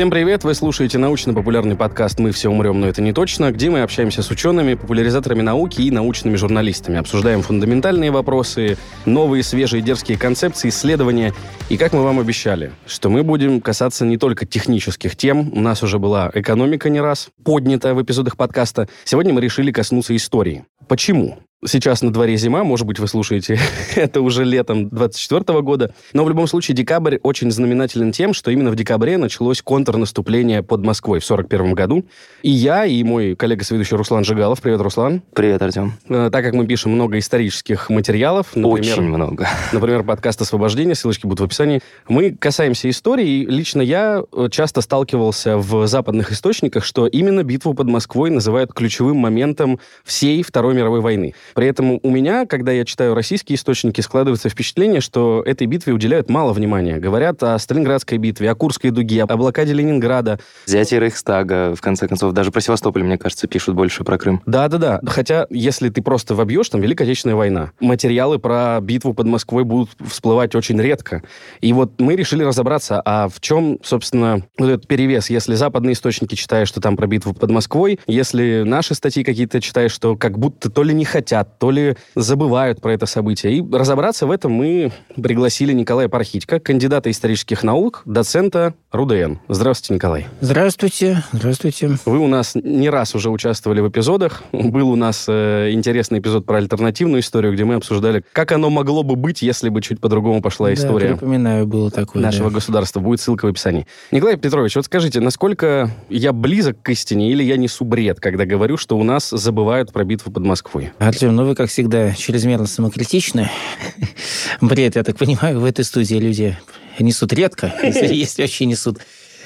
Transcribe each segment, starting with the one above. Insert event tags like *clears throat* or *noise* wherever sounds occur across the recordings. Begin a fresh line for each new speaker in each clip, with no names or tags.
Всем привет! Вы слушаете научно-популярный подкаст «Мы все умрем, но это не точно», где мы общаемся с учеными, популяризаторами науки и научными журналистами. Обсуждаем фундаментальные вопросы, новые, свежие, дерзкие концепции, исследования. И как мы вам обещали, что мы будем касаться не только технических тем. У нас уже была экономика не раз поднята в эпизодах подкаста. Сегодня мы решили коснуться истории. Почему? Сейчас на дворе зима, может быть, вы слушаете *laughs* это уже летом 24 года. Но в любом случае декабрь очень знаменателен тем, что именно в декабре началось контрнаступление под Москвой в 41 году. И я, и мой коллега-сведущий Руслан Жигалов. Привет, Руслан.
Привет, Артем.
Э, так как мы пишем много исторических материалов,
например, очень много. *laughs*
Например, подкаст «Освобождение», ссылочки будут в описании, мы касаемся истории. И лично я э, часто сталкивался в западных источниках, что именно битву под Москвой называют ключевым моментом всей Второй мировой войны. При этом у меня, когда я читаю российские источники, складывается впечатление, что этой битве уделяют мало внимания. Говорят о Сталинградской битве, о Курской дуге, о блокаде Ленинграда.
Взятие Рейхстага, в конце концов. Даже про Севастополь, мне кажется, пишут больше про Крым.
Да-да-да. Хотя, если ты просто вобьешь, там Великая Отечественная война. Материалы про битву под Москвой будут всплывать очень редко. И вот мы решили разобраться, а в чем, собственно, вот этот перевес. Если западные источники читают, что там про битву под Москвой, если наши статьи какие-то читают, что как будто то ли не хотят, хотят, то ли забывают про это событие. И разобраться в этом мы пригласили Николая Пархитько, кандидата исторических наук, доцента РУДН. Здравствуйте, Николай.
Здравствуйте, здравствуйте.
Вы у нас не раз уже участвовали в эпизодах. Был у нас э, интересный эпизод про альтернативную историю, где мы обсуждали, как оно могло бы быть, если бы чуть по-другому пошла история.
Да, припоминаю, было такое.
Нашего
да.
государства. Будет ссылка в описании. Николай Петрович, вот скажите, насколько я близок к истине или я несу бред, когда говорю, что у нас забывают про битву под Москвой?
Артем, ну вы, как всегда, чрезмерно самокритичны. *laughs* Бред, я так понимаю, в этой студии люди несут редко, *laughs* если, вообще несут.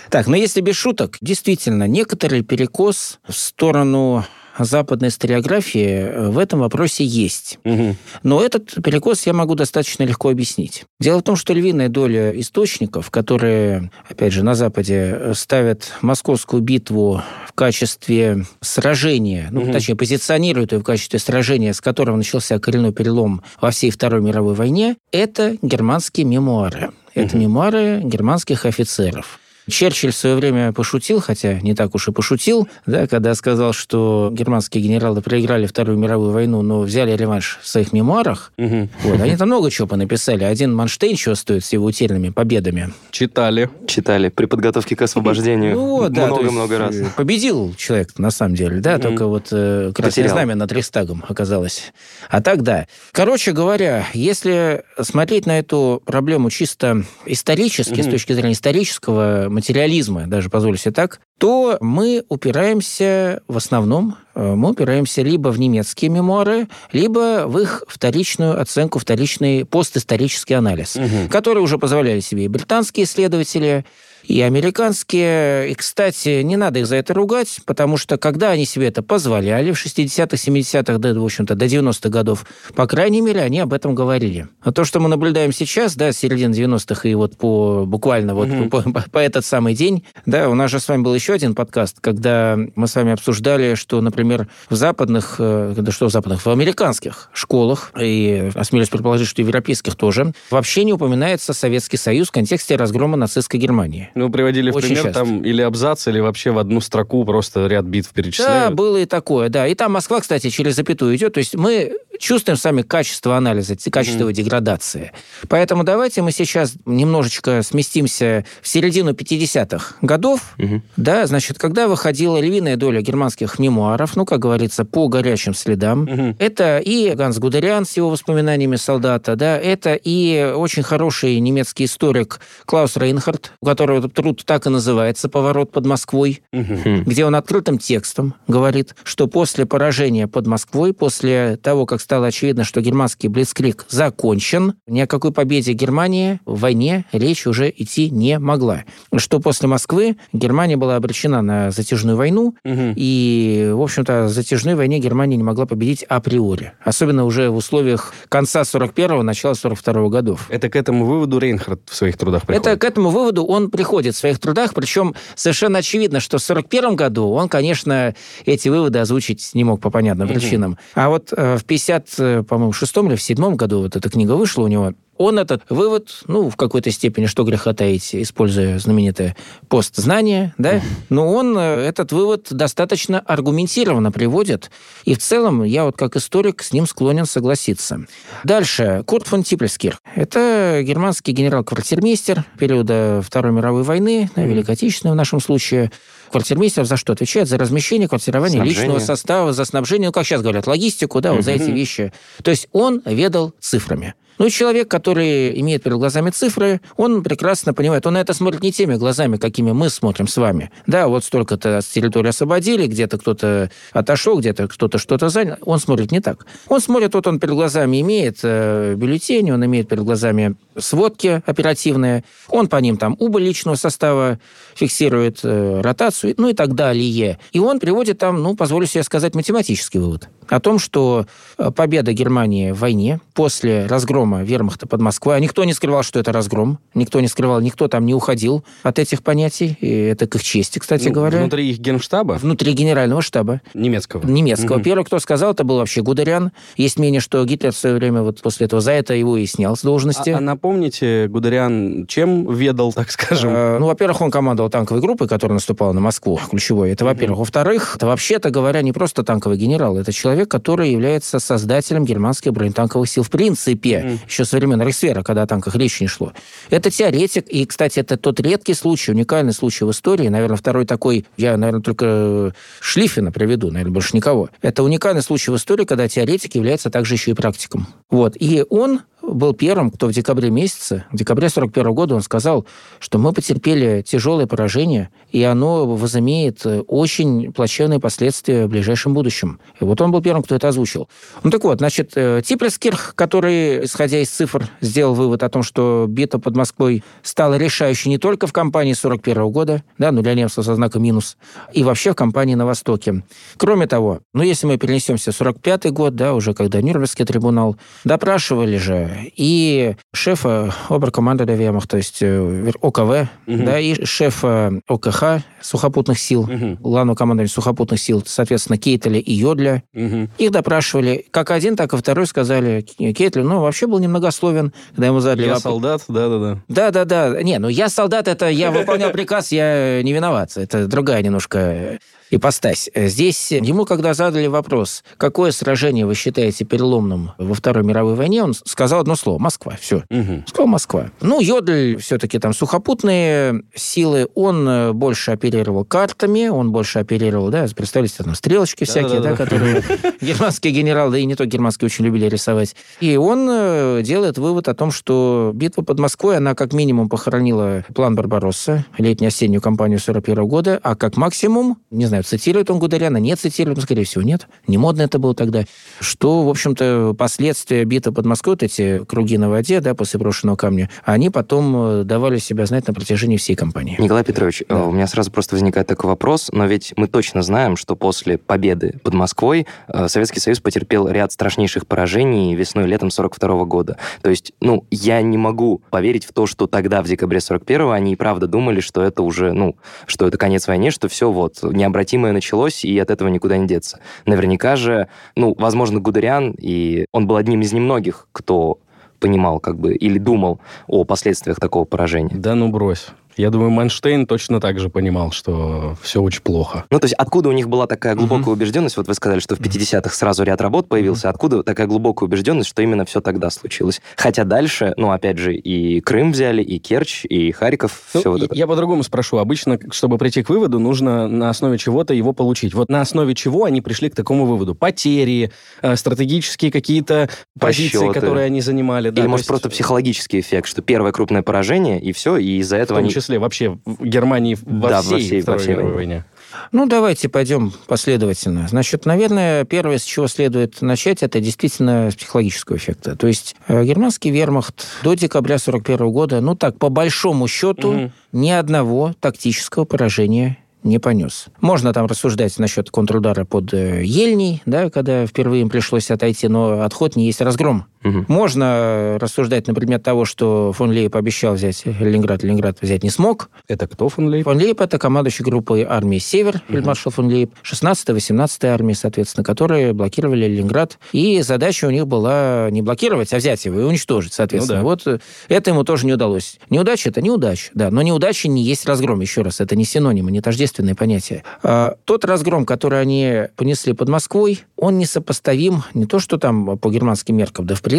Так, но если без шуток, действительно, некоторый перекос в сторону западной историографии э, в этом вопросе есть. Угу. Но этот перекос я могу достаточно легко объяснить. Дело в том, что львиная доля источников, которые, опять же, на Западе э, ставят московскую битву в качестве сражения, ну, угу. точнее, позиционируют ее в качестве сражения, с которого начался коренной перелом во всей Второй мировой войне, это германские мемуары. Это угу. мемуары германских офицеров. Черчилль в свое время пошутил, хотя не так уж и пошутил, да, когда сказал, что германские генералы проиграли Вторую мировую войну, но взяли реванш в своих мемуарах. Угу. Вот, они там много чего понаписали. Один Манштейн чего стоит с его утерянными победами.
Читали.
Читали. При подготовке к освобождению ну, да, много-много раз.
Э, победил человек, на самом деле, да, только вот э, красное знамя над Рейхстагом оказалось. А так, да. Короче говоря, если смотреть на эту проблему чисто исторически, с точки зрения исторического материализма, даже позволю себе так, то мы упираемся в основном, э, мы упираемся либо в немецкие мемуары, либо в их вторичную оценку, вторичный постисторический анализ, угу. который уже позволяли себе и британские исследователи, и американские. И, кстати, не надо их за это ругать, потому что когда они себе это позволяли в 60-х, 70-х, да, в общем-то, до 90-х годов, по крайней мере, они об этом говорили. А то, что мы наблюдаем сейчас, да, с середины 90-х и вот по буквально вот mm-hmm. по, по, по этот самый день, да, у нас же с вами был еще один подкаст, когда мы с вами обсуждали, что, например, в западных, э, да что в западных, в американских школах, и осмелюсь предположить, что и в европейских тоже, вообще не упоминается Советский Союз в контексте разгрома нацистской Германии.
Ну, приводили в пример часто. там или абзац, или вообще в одну строку просто ряд битв перечисляют.
Да, было и такое, да. И там Москва, кстати, через запятую идет. То есть мы чувствуем сами качество анализа, качество mm-hmm. деградации. Поэтому давайте мы сейчас немножечко сместимся в середину 50-х годов. Mm-hmm. Да, значит, когда выходила львиная доля германских мемуаров, ну, как говорится, по горячим следам. Mm-hmm. Это и Ганс Гудериан с его воспоминаниями солдата, да, это и очень хороший немецкий историк Клаус Рейнхард, у которого этот труд так и называется «Поворот под Москвой», угу. где он открытым текстом говорит, что после поражения под Москвой, после того, как стало очевидно, что германский блицкрик закончен, ни о какой победе Германии в войне речь уже идти не могла. Что после Москвы Германия была обречена на затяжную войну, угу. и, в общем-то, в затяжной войне Германия не могла победить априори. Особенно уже в условиях конца 41-го, начала 42-го годов.
Это к этому выводу Рейнхард в своих трудах приходит?
Это к этому выводу он приходит находит в своих трудах, причем совершенно очевидно, что в 1941 году он, конечно, эти выводы озвучить не мог по понятным mm-hmm. причинам. А вот э, в 50, э, по-моему, шестом или в седьмом году вот эта книга вышла у него, он этот вывод, ну, в какой-то степени, что греха таить, используя знаменитое постзнание, да, но он э, этот вывод достаточно аргументированно приводит, и в целом я вот как историк с ним склонен согласиться. Дальше. Курт фон Типельскир. Это германский генерал-квартирмейстер периода Второй мировой войны, да, Великой Отечественной в нашем случае. Квартирмейстер за что отвечает? За размещение, квартирование снабжение. личного состава, за снабжение, ну, как сейчас говорят, логистику, да, вот за эти вещи. То есть он ведал цифрами. Ну, человек, который имеет перед глазами цифры, он прекрасно понимает, он на это смотрит не теми глазами, какими мы смотрим с вами. Да, вот столько-то с территории освободили, где-то кто-то отошел, где-то кто-то что-то занял. Он смотрит не так. Он смотрит, вот он перед глазами имеет э, бюллетени, он имеет перед глазами сводки оперативные, он по ним там убыль личного состава фиксирует, э, ротацию, ну и так далее. И он приводит там, ну, позволю себе сказать, математический вывод о том, что э, победа Германии в войне после разгрома вермахта под Москвой, а никто не скрывал, что это разгром, никто не скрывал, никто там не уходил от этих понятий, и это к их чести, кстати ну, говоря.
Внутри их генштаба?
Внутри генерального штаба.
Немецкого?
Немецкого. Угу. Первый, кто сказал, это был вообще Гудериан. Есть мнение, что Гитлер в свое время вот после этого за это его и снял с должности.
А, а напомните, Гудериан чем ведал, так скажем? А,
ну, во-первых, он командовал танковой группой, которая наступала на Москву, ключевой. Это, во-первых. Во-вторых, это вообще-то говоря не просто танковый генерал, это человек, человек, который является создателем германских бронетанковых сил в принципе, mm. еще времен Рейхсвера, когда о танках речи не шло. Это теоретик, и, кстати, это тот редкий случай, уникальный случай в истории, наверное, второй такой, я, наверное, только Шлиффена приведу, наверное, больше никого. Это уникальный случай в истории, когда теоретик является также еще и практиком. Вот. И он был первым, кто в декабре месяце, в декабре 41 года он сказал, что мы потерпели тяжелое поражение, и оно возымеет э, очень плачевные последствия в ближайшем будущем. И вот он был первым, кто это озвучил. Ну так вот, значит, э, Типлескирх, который, исходя из цифр, сделал вывод о том, что битва под Москвой стала решающей не только в кампании 41 года, да, ну для немцев со знаком минус, и вообще в кампании на Востоке. Кроме того, ну если мы перенесемся в 45 год, да, уже когда Нюрнбергский трибунал, допрашивали же и шефа оберкоманды Вермахт, то есть э, ОКВ, угу. да, и шефа ОКХ сухопутных сил, угу. главного командования сухопутных сил, соответственно, Кейтеля и Йодля. Угу. Их допрашивали. Как один, так и второй сказали Кейтлю, ну, вообще был немногословен, когда ему задали
Я вопрос. солдат, да-да-да.
Да-да-да. Не, ну я солдат, это я выполнял приказ, я не виноват. Это другая немножко ипостась. Здесь ему, когда задали вопрос, какое сражение вы считаете переломным во Второй мировой войне, он сказал одно слово – Москва. Все. Угу. Сказал Москва. Ну, Йодль все-таки там сухопутные силы, он э, больше оперировал картами, он больше оперировал, да, представляете, там стрелочки всякие, да, которые *laughs* германские генералы, да и не только германские, очень любили рисовать. И он э, делает вывод о том, что битва под Москвой, она как минимум похоронила план Барбаросса, летнюю-осеннюю кампанию 41 года, а как максимум, не знаю, цитирует он Гудериана, не цитирует, ну, скорее всего, нет. Не модно это было тогда. Что, в общем-то, последствия битвы под Москвой, вот эти круги на воде, да, после брошенного камня, они потом э, давали себя знать на протяжении всей кампании.
Николай Петрович, да. Э, у меня сразу просто возникает такой вопрос, но ведь мы точно знаем, что после победы под Москвой э, Советский Союз потерпел ряд страшнейших поражений весной и летом 42 года. То есть, ну, я не могу поверить в то, что тогда, в декабре 41 они и правда думали, что это уже, ну, что это конец войны, что все вот, необратимо необратимое началось, и от этого никуда не деться. Наверняка же, ну, возможно, Гудериан, и он был одним из немногих, кто понимал как бы или думал о последствиях такого поражения.
Да ну брось. Я думаю, Манштейн точно так же понимал, что все очень плохо.
Ну, то есть откуда у них была такая глубокая uh-huh. убежденность? Вот вы сказали, что в 50-х сразу ряд работ появился. Uh-huh. Откуда такая глубокая убежденность, что именно все тогда случилось? Хотя дальше, ну, опять же, и Крым взяли, и Керчь, и Харьков, ну, все вот это.
Я по-другому спрошу. Обычно, чтобы прийти к выводу, нужно на основе чего-то его получить. Вот на основе чего они пришли к такому выводу? Потери, э, стратегические какие-то позиции, Расчеты. которые они занимали.
Да, Или, может, есть... просто психологический эффект, что первое крупное поражение, и все, и из-за этого они
числе вообще в Германии во да, всей, во всей Второй во всей мировой войне.
Ну, давайте пойдем последовательно. Значит, наверное, первое, с чего следует начать, это действительно с психологического эффекта. То есть э, германский вермахт до декабря 1941 года, ну так, по большому счету, угу. ни одного тактического поражения не понес. Можно там рассуждать насчет контрудара под э, Ельней, да, когда впервые им пришлось отойти, но отход не есть разгром. Угу. Можно рассуждать, например, того, что фон Лейб обещал взять Ленинград, Ленинград взять не смог.
Это кто фон Лейб?
Фон Лейб – это командующий группой армии «Север», угу. фельдмаршал фон Лейб, 16-я, 18-я армии, соответственно, которые блокировали Ленинград. И задача у них была не блокировать, а взять его и уничтожить, соответственно. Ну, да. Вот это ему тоже не удалось. Неудача – это неудача, да. Но неудача не есть разгром, еще раз. Это не синонимы, не тождественные понятия. А тот разгром, который они понесли под Москвой, он несопоставим не то, что там по германским меркам, да в принципе,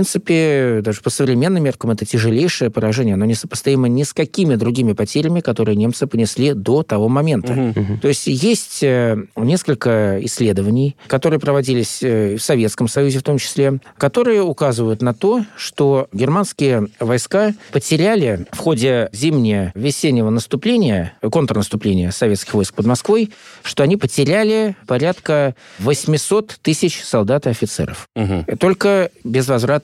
даже по современным меркам это тяжелейшее поражение. Оно несопоставимо ни с какими другими потерями, которые немцы понесли до того момента. Угу. То есть есть э, несколько исследований, которые проводились э, в Советском Союзе в том числе, которые указывают на то, что германские войска потеряли в ходе зимнего-весеннего наступления, контрнаступления советских войск под Москвой, что они потеряли порядка 800 тысяч солдат и офицеров. Угу. Только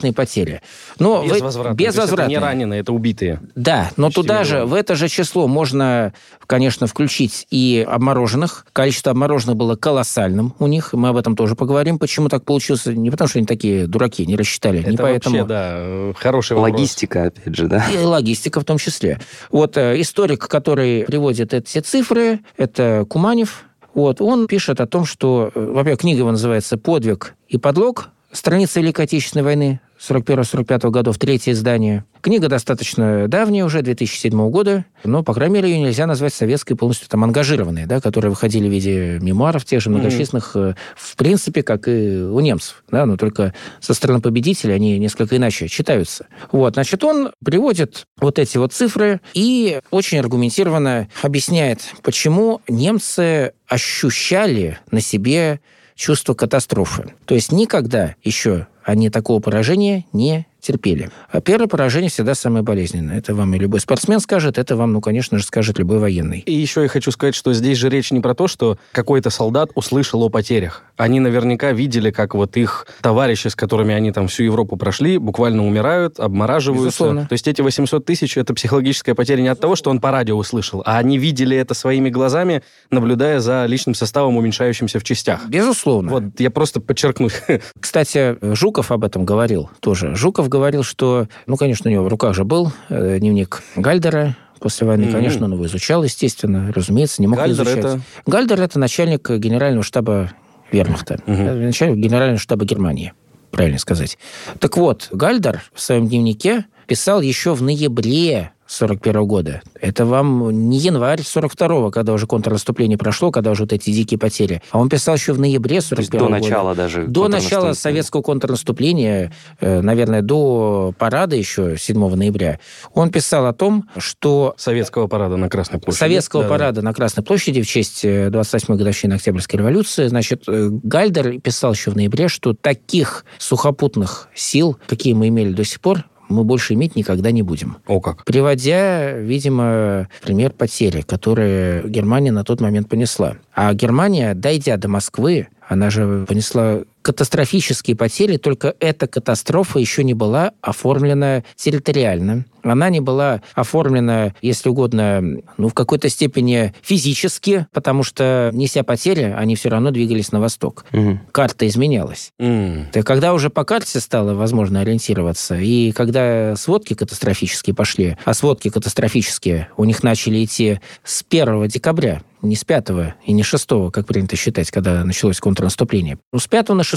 безвозвратные потери.
Но безвозвратные. Безвозвратные. Это не раненые, это убитые.
Да, но Почти туда миллион. же, в это же число можно, конечно, включить и обмороженных. Количество обмороженных было колоссальным у них. Мы об этом тоже поговорим. Почему так получилось? Не потому, что они такие дураки, не рассчитали. Это не поэтому...
вообще, да, хороший
вопрос. Логистика, опять же, да?
И логистика в том числе. Вот э, историк, который приводит эти цифры, это Куманев, вот, он пишет о том, что, э, во-первых, книга его называется «Подвиг и подлог. Страница Великой Отечественной войны. 41-45 годов, третье издание. Книга достаточно давняя уже, 2007 года, но, по крайней мере, ее нельзя назвать советской, полностью там ангажированной, да, которые выходили в виде мемуаров тех же многочисленных, mm-hmm. в принципе, как и у немцев, да, но только со стороны победителей они несколько иначе читаются. Вот, значит, он приводит вот эти вот цифры и очень аргументированно объясняет, почему немцы ощущали на себе чувство катастрофы. То есть никогда еще они такого поражения не терпели. А первое поражение всегда самое болезненное. Это вам и любой спортсмен скажет, это вам, ну, конечно же, скажет любой военный.
И еще я хочу сказать, что здесь же речь не про то, что какой-то солдат услышал о потерях. Они наверняка видели, как вот их товарищи, с которыми они там всю Европу прошли, буквально умирают, обмораживаются. Безусловно. То есть эти 800 тысяч — это психологическая потеря не от того, что он по радио услышал, а они видели это своими глазами, наблюдая за личным составом, уменьшающимся в частях.
Безусловно.
Вот я просто подчеркну. *laughs*
Кстати, Жуков об этом говорил тоже. Жуков говорил, что, ну, конечно, у него в руках же был э, дневник Гальдера, после войны, mm-hmm. конечно, он его изучал, естественно, разумеется, не мог Гальдер изучать. Это... Гальдер это начальник генерального штаба Вермахта, mm-hmm. начальник генерального штаба Германии, правильно сказать. Так вот, Гальдер в своем дневнике писал еще в ноябре 41 года. Это вам не январь 42-го, когда уже контрнаступление прошло, когда уже вот эти дикие потери. А он писал еще в ноябре 41
года. до начала даже.
До начала советского контрнаступления, э, наверное, до парада еще 7 ноября. Он писал о том, что...
Советского парада на Красной площади.
Советского да, парада да. на Красной площади в честь 28-й э, годовщины Октябрьской революции. Значит, э, Гальдер писал еще в ноябре, что таких сухопутных сил, какие мы имели до сих пор, мы больше иметь никогда не будем.
О как.
Приводя, видимо, пример потери, которые Германия на тот момент понесла. А Германия, дойдя до Москвы, она же понесла катастрофические потери, только эта катастрофа еще не была оформлена территориально. Она не была оформлена, если угодно, ну, в какой-то степени физически, потому что, неся потери, они все равно двигались на восток. Угу. Карта изменялась. Mm. И когда уже по карте стало возможно ориентироваться, и когда сводки катастрофические пошли, а сводки катастрофические у них начали идти с 1 декабря, не с 5 и не 6, как принято считать, когда началось контрнаступление. Ну, с 5 на 6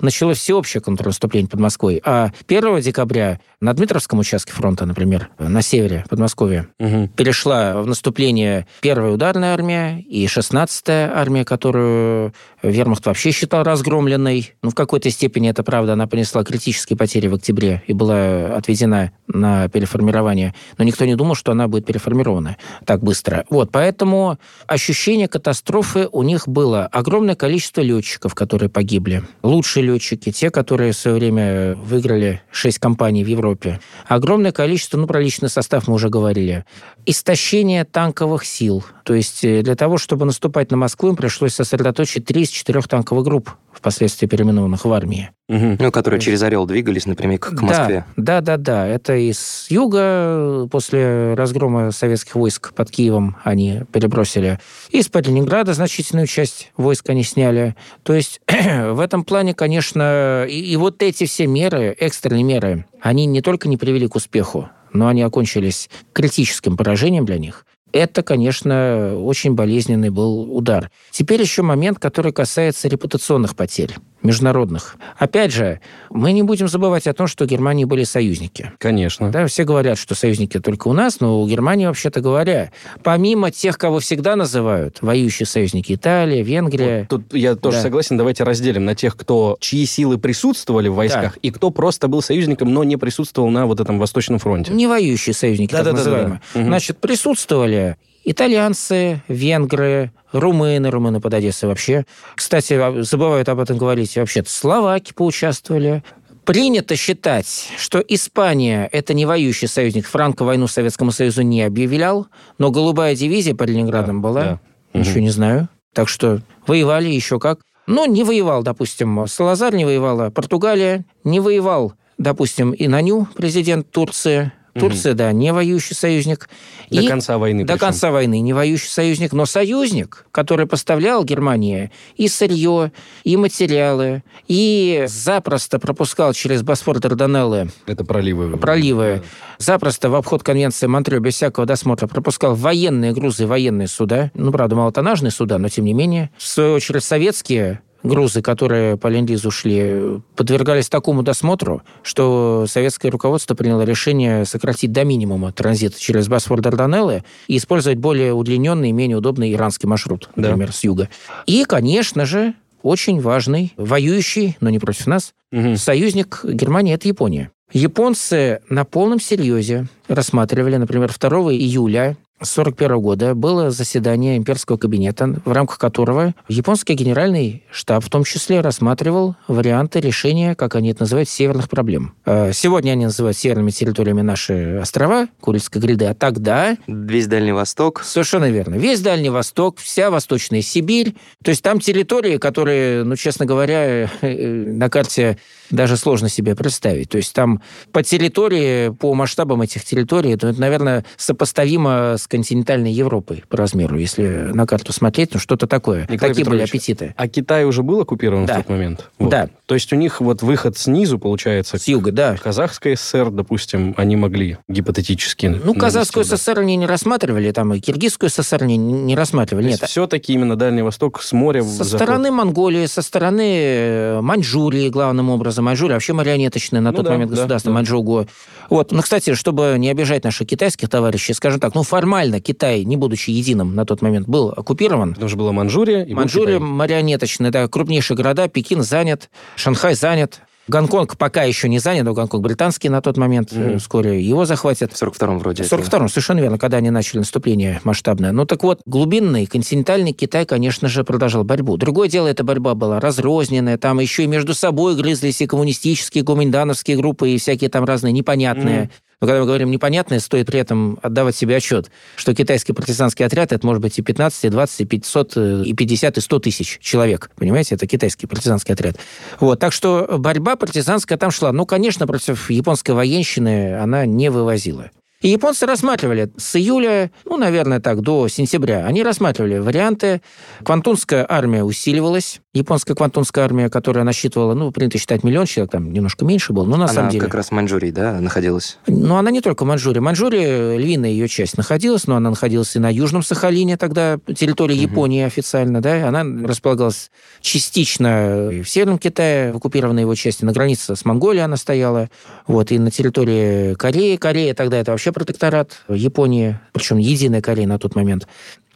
началось всеобщее контрнаступление под Москвой, а 1 декабря на Дмитровском участке фронта, например, на севере Подмосковья, угу. перешла в наступление первая ударная армия и 16-я армия, которую Вермахт вообще считал разгромленной. Ну, в какой-то степени это правда, она понесла критические потери в октябре и была отведена на переформирование. Но никто не думал, что она будет переформирована так быстро. Вот, поэтому ощущение катастрофы у них было. Огромное количество летчиков, которые погибли. Лучшие летчики, те, которые в свое время выиграли шесть компаний в Европе. Огромное количество, ну, про личный состав мы уже говорили. Истощение танковых сил. То есть э, для того, чтобы наступать на Москву, им пришлось сосредоточить три из четырех танковых групп, впоследствии переименованных в армии.
Угу. Ну, которые через Орел двигались например, к Москве.
Да, да, да, да. Это из юга, после разгрома советских войск под Киевом они перебросили. Из-под Ленинграда значительную часть войск они сняли. То есть *clears throat* в этом плане, конечно, и, и вот эти все меры, экстренные меры, они не только не привели к успеху, но они окончились критическим поражением для них. Это, конечно, очень болезненный был удар. Теперь еще момент, который касается репутационных потерь международных. Опять же, мы не будем забывать о том, что у Германии были союзники.
Конечно.
Да, все говорят, что союзники только у нас, но у Германии, вообще-то говоря, помимо тех, кого всегда называют, воюющие союзники Италия, Венгрия...
Вот тут я тоже да. согласен, давайте разделим на тех, кто, чьи силы присутствовали в войсках, да. и кто просто был союзником, но не присутствовал на вот этом Восточном фронте.
Не воюющие союзники, да, так да, называемые. Да, да. Значит, присутствовали итальянцы, венгры, румыны, румыны под Одессой вообще. Кстати, а, забывают об этом говорить, вообще-то словаки поучаствовали. Принято считать, что Испания – это не воюющий союзник. Франко войну Советскому Союзу не объявлял, но голубая дивизия под Ленинградом да, была. Да. Ничего угу. не знаю. Так что воевали еще как. Ну, не воевал, допустим, Салазар не воевала, Португалия не воевал, допустим, Инаню, президент Турции, Турция, угу. да, не воюющий союзник.
До и конца войны.
До причем. конца войны не воюющий союзник, но союзник, который поставлял Германии и сырье, и материалы, и запросто пропускал через Босфор Дарданеллы.
Это проливы.
Проливы. Да. Запросто в обход конвенции Монтрео без всякого досмотра пропускал военные грузы, военные суда. Ну, правда, малотоннажные суда, но тем не менее. В свою очередь, советские грузы, которые по ленд шли, подвергались такому досмотру, что советское руководство приняло решение сократить до минимума транзит через Босфор Дарданеллы и использовать более удлиненный и менее удобный иранский маршрут, например, да. с юга. И, конечно же, очень важный, воюющий, но не против нас, угу. союзник Германии – это Япония. Японцы на полном серьезе рассматривали, например, 2 июля 1941 года было заседание имперского кабинета, в рамках которого японский генеральный штаб в том числе рассматривал варианты решения, как они это называют, северных проблем. Э, сегодня они называют северными территориями наши острова, Курильской гряды, а тогда...
Весь Дальний Восток.
Совершенно верно. Весь Дальний Восток, вся Восточная Сибирь. То есть там территории, которые, ну, честно говоря, *laughs* на карте даже сложно себе представить. То есть там по территории, по масштабам этих территорий, это, наверное, сопоставимо с континентальной Европой по размеру, если на карту смотреть, ну что-то такое. Николай Какие Петрович, были аппетиты?
А Китай уже был оккупирован
да.
в тот момент?
Вот. Да.
То есть у них вот выход снизу, получается...
С юга, да.
Казахская ССР, допустим, они могли гипотетически...
Ну, Казахскую ССР они не рассматривали, там и Киргизскую ССР не, не рассматривали.
Нет. все-таки именно Дальний Восток с моря...
Со заход... стороны Монголии, со стороны э, Маньчжурии, главным образом. Маньчжурия вообще марионеточная на ну, тот да, момент государство, да, Маньчжугу. Вот. Ну, кстати, чтобы не обижать наших китайских товарищей, скажем так, ну, формально Китай, не будучи единым на тот момент, был оккупирован.
Потому что была Маньчжурия и
Маньчжурия марионеточная, да, крупнейшие города, Пекин занят, Шанхай занят, Гонконг пока еще не занят, но Гонконг британский на тот момент, mm. вскоре его захватят.
В 42-м вроде.
В 42-м, совершенно верно, когда они начали наступление масштабное. Ну так вот, глубинный, континентальный Китай, конечно же, продолжал борьбу. Другое дело, эта борьба была разрозненная, там еще и между собой грызлись и коммунистические, гуминдановские группы, и всякие там разные непонятные. Mm. Но когда мы говорим непонятное, стоит при этом отдавать себе отчет, что китайский партизанский отряд это может быть и 15, и 20, и 500, и 50, и 100 тысяч человек. Понимаете, это китайский партизанский отряд. Вот, так что борьба партизанская там шла. Ну, конечно, против японской военщины она не вывозила. И японцы рассматривали с июля, ну, наверное, так, до сентября, они рассматривали варианты. Квантунская армия усиливалась, японская квантунская армия, которая насчитывала, ну, принято считать миллион человек, там немножко меньше был, но на
она
самом деле...
как раз в Маньчжурии, да, находилась?
Ну, она не только в Маньчжурии. Маньчжурия, львиная ее часть находилась, но она находилась и на Южном Сахалине тогда, территория угу. Японии официально, да, она располагалась частично в Северном Китае, в оккупированной его части, на границе с Монголией она стояла, вот, и на территории Кореи. Корея тогда это вообще протекторат Японии, причем единая Корея на тот момент.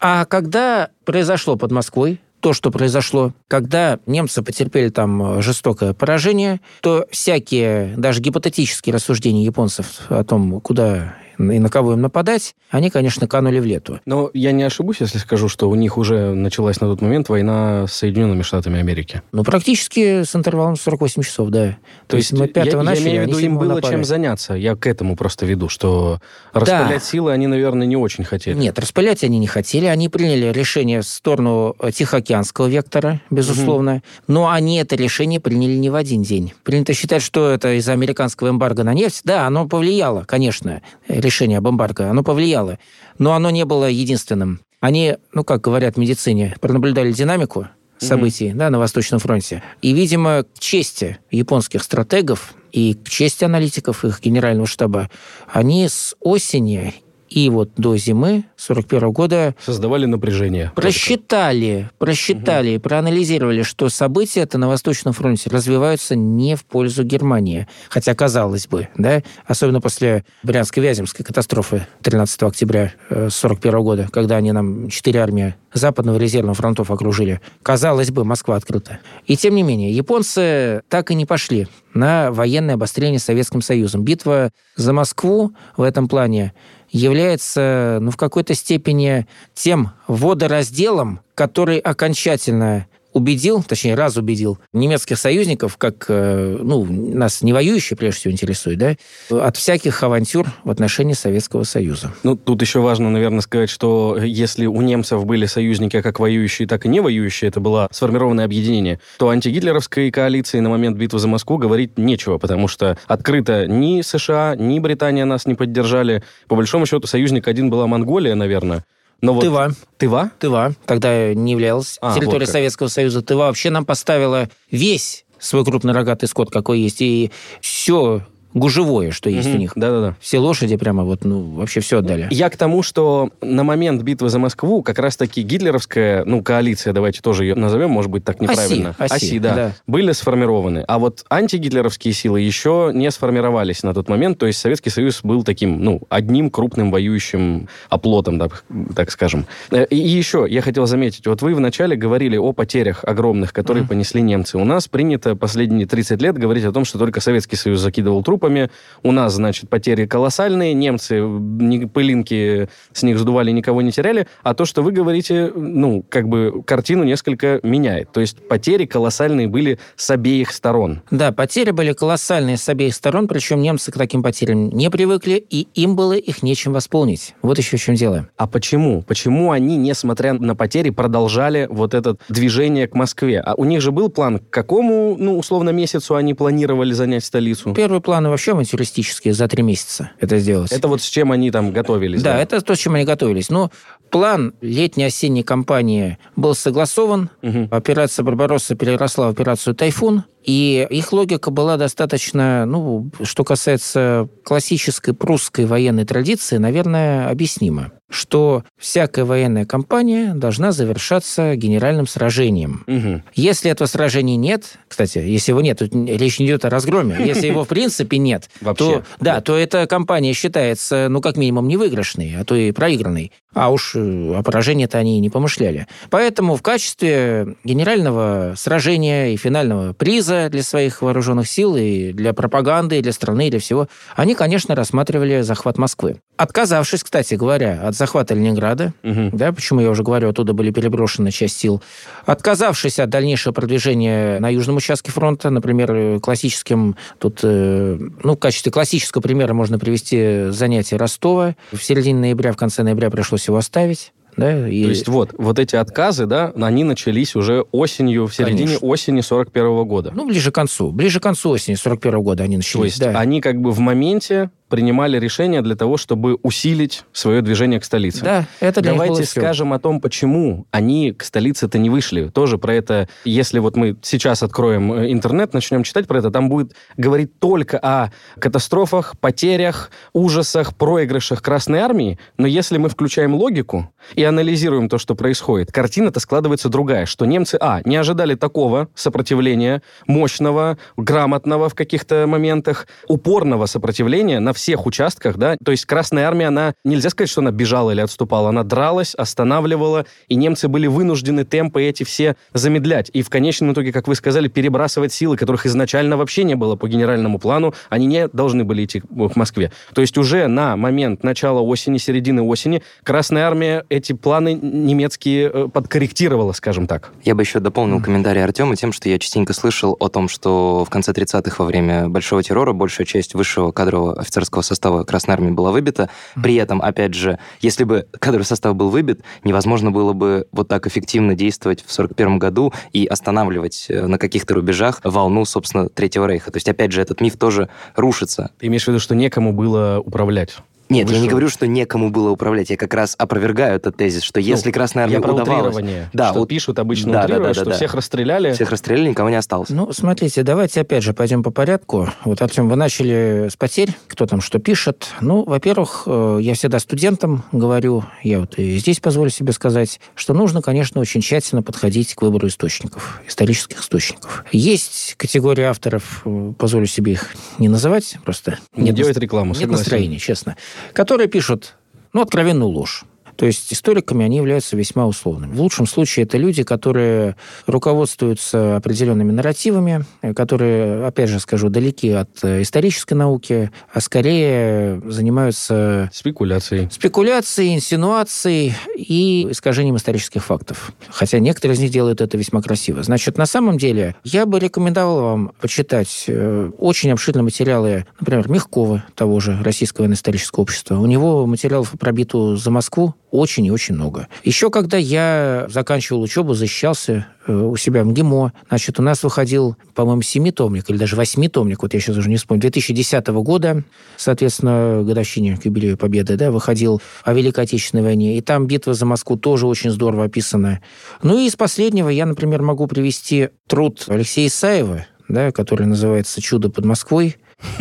А когда произошло под Москвой то, что произошло, когда немцы потерпели там жестокое поражение, то всякие, даже гипотетические рассуждения японцев о том, куда и на кого им нападать, они, конечно, канули в лету.
Но я не ошибусь, если скажу, что у них уже началась на тот момент война с Соединенными Штатами Америки.
Ну, практически с интервалом 48 часов, да.
То, То есть мы 5 я, начали, я имею в виду, им было напали. чем заняться. Я к этому просто веду, что распылять да. силы они, наверное, не очень хотели.
Нет, распылять они не хотели. Они приняли решение в сторону Тихоокеанского вектора, безусловно. Угу. Но они это решение приняли не в один день. Принято считать, что это из-за американского эмбарго на нефть. Да, оно повлияло, конечно, решение об эмбарго. Оно повлияло. Но оно не было единственным. Они, ну, как говорят в медицине, пронаблюдали динамику событий mm-hmm. да, на Восточном фронте. И, видимо, к чести японских стратегов и к чести аналитиков их генерального штаба, они с осени и вот до зимы 41 года...
Создавали напряжение.
Просчитали, просчитали, угу. проанализировали, что события это на Восточном фронте развиваются не в пользу Германии. Хотя, казалось бы, да, особенно после Брянско-Вяземской катастрофы 13 октября 41 года, когда они нам четыре армии Западного резервного фронтов окружили. Казалось бы, Москва открыта. И тем не менее, японцы так и не пошли на военное обострение с Советским Союзом. Битва за Москву в этом плане является ну, в какой-то степени тем водоразделом, который окончательно убедил, точнее, раз убедил немецких союзников, как, э, ну, нас не воюющие, прежде всего, интересует, да, от всяких авантюр в отношении Советского Союза.
Ну, тут еще важно, наверное, сказать, что если у немцев были союзники как воюющие, так и не воюющие, это было сформированное объединение, то антигитлеровской коалиции на момент битвы за Москву говорить нечего, потому что открыто ни США, ни Британия нас не поддержали. По большому счету, союзник один была Монголия, наверное,
но вот Тыва.
Тыва?
Тыва. Тогда не являлась а, территорией вот Советского Союза. Тыва вообще нам поставила весь свой крупный рогатый скот, какой есть, и все гужевое, что есть угу, у них.
Да-да-да.
Все лошади прямо вот, ну, вообще все отдали.
Я к тому, что на момент битвы за Москву как раз-таки гитлеровская, ну, коалиция, давайте тоже ее назовем, может быть, так неправильно.
Оси, оси,
оси да, да, были сформированы. А вот антигитлеровские силы еще не сформировались на тот момент, то есть Советский Союз был таким, ну, одним крупным воюющим оплотом, да, так скажем. Э, и еще я хотел заметить, вот вы вначале говорили о потерях огромных, которые mm понесли немцы. У нас принято последние 30 лет говорить о том, что только Советский Союз закидывал труп трупами. У нас, значит, потери колоссальные. Немцы ни, пылинки с них сдували, никого не теряли. А то, что вы говорите, ну, как бы картину несколько меняет. То есть потери колоссальные были с обеих сторон.
Да, потери были колоссальные с обеих сторон, причем немцы к таким потерям не привыкли, и им было их нечем восполнить. Вот еще в чем дело.
А почему? Почему они, несмотря на потери, продолжали вот это движение к Москве? А у них же был план, к какому, ну, условно, месяцу они планировали занять столицу?
Первый план вообще авантюристически за три месяца это сделать.
Это вот с чем они там готовились?
Да, да? это то, с чем они готовились. Но план летней-осенней кампании был согласован. Угу. Операция «Барбаросса» переросла в операцию «Тайфун». И их логика была достаточно, ну, что касается классической прусской военной традиции, наверное, объяснима что всякая военная кампания должна завершаться генеральным сражением. Угу. Если этого сражения нет, кстати, если его нет, тут речь не идет о разгроме, *laughs* если его в принципе нет, то да, то эта кампания считается, ну, как минимум, невыигрышной, а то и проигранной. А уж э, о поражении-то они и не помышляли. Поэтому в качестве генерального сражения и финального приза для своих вооруженных сил и для пропаганды, и для страны, и для всего, они, конечно, рассматривали захват Москвы. Отказавшись, кстати говоря, от захвата Ленинграда, угу. да, почему я уже говорю, оттуда были переброшены часть сил, отказавшись от дальнейшего продвижения на южном участке фронта, например, классическим, тут, э, ну, в качестве классического примера можно привести занятие Ростова. В середине ноября, в конце ноября пришлось пришлось его оставить. Да,
и... То есть вот, вот эти отказы, да, они начались уже осенью, в середине Конечно. осени 41 -го года.
Ну, ближе к концу. Ближе к концу осени 41 -го года они начались, То
есть
да.
они как бы в моменте принимали решения для того, чтобы усилить свое движение к столице.
Да, это для
Давайте скажем о том, почему они к столице-то не вышли. Тоже про это, если вот мы сейчас откроем э, интернет, начнем читать про это, там будет говорить только о катастрофах, потерях, ужасах, проигрышах Красной Армии. Но если мы включаем логику и анализируем то, что происходит, картина-то складывается другая, что немцы, а, не ожидали такого сопротивления, мощного, грамотного в каких-то моментах, упорного сопротивления на всех участках, да, то есть Красная Армия, она, нельзя сказать, что она бежала или отступала, она дралась, останавливала, и немцы были вынуждены темпы эти все замедлять. И в конечном итоге, как вы сказали, перебрасывать силы, которых изначально вообще не было по генеральному плану, они не должны были идти к Москве. То есть уже на момент начала осени, середины осени, Красная Армия эти планы немецкие э, подкорректировала, скажем так.
Я бы еще дополнил комментарий Артема тем, что я частенько слышал о том, что в конце 30-х во время Большого террора большая часть высшего кадрового офицерского состава Красной Армии была выбита. При этом, опять же, если бы кадровый состав был выбит, невозможно было бы вот так эффективно действовать в 41 году и останавливать э, на каких-то рубежах волну, собственно, Третьего Рейха. То есть, опять же, этот миф тоже рушится.
Ты имеешь в виду, что некому было управлять?
Нет, Вы я не говорю, что некому было управлять. Я как раз опровергаю этот тезис, что ну, если Красная Армия
я про
удавалось...
Да, что вот, пишут обычно да, утрируя, да, да, что да, всех расстреляли.
Всех расстреляли, никого не осталось.
Ну, смотрите, давайте опять же пойдем по порядку. Вот, Артем, вы начали с потерь, кто там что пишет. Ну, во-первых, э, я всегда студентам говорю, я вот и здесь позволю себе сказать, что нужно, конечно, очень тщательно подходить к выбору источников, исторических источников. Есть категория авторов, э, позволю себе их не называть, просто...
Не нет делать рекламу,
Нет настроения, честно которые пишут, ну, откровенную ложь. То есть историками они являются весьма условными. В лучшем случае это люди, которые руководствуются определенными нарративами, которые, опять же скажу, далеки от э, исторической науки, а скорее занимаются...
Спекуляцией.
Спекуляцией, инсинуацией и искажением исторических фактов. Хотя некоторые из них делают это весьма красиво. Значит, на самом деле, я бы рекомендовал вам почитать э, очень обширные материалы, например, Мягкова, того же Российского исторического общества. У него материалов пробиту за Москву очень и очень много. Еще когда я заканчивал учебу, защищался э, у себя в МГИМО, значит, у нас выходил, по-моему, семитомник или даже восьмитомник, вот я сейчас уже не вспомню, 2010 года, соответственно, годовщине к юбилею Победы, да, выходил о Великой Отечественной войне, и там битва за Москву тоже очень здорово описана. Ну и из последнего я, например, могу привести труд Алексея Исаева, да, который называется «Чудо под Москвой»,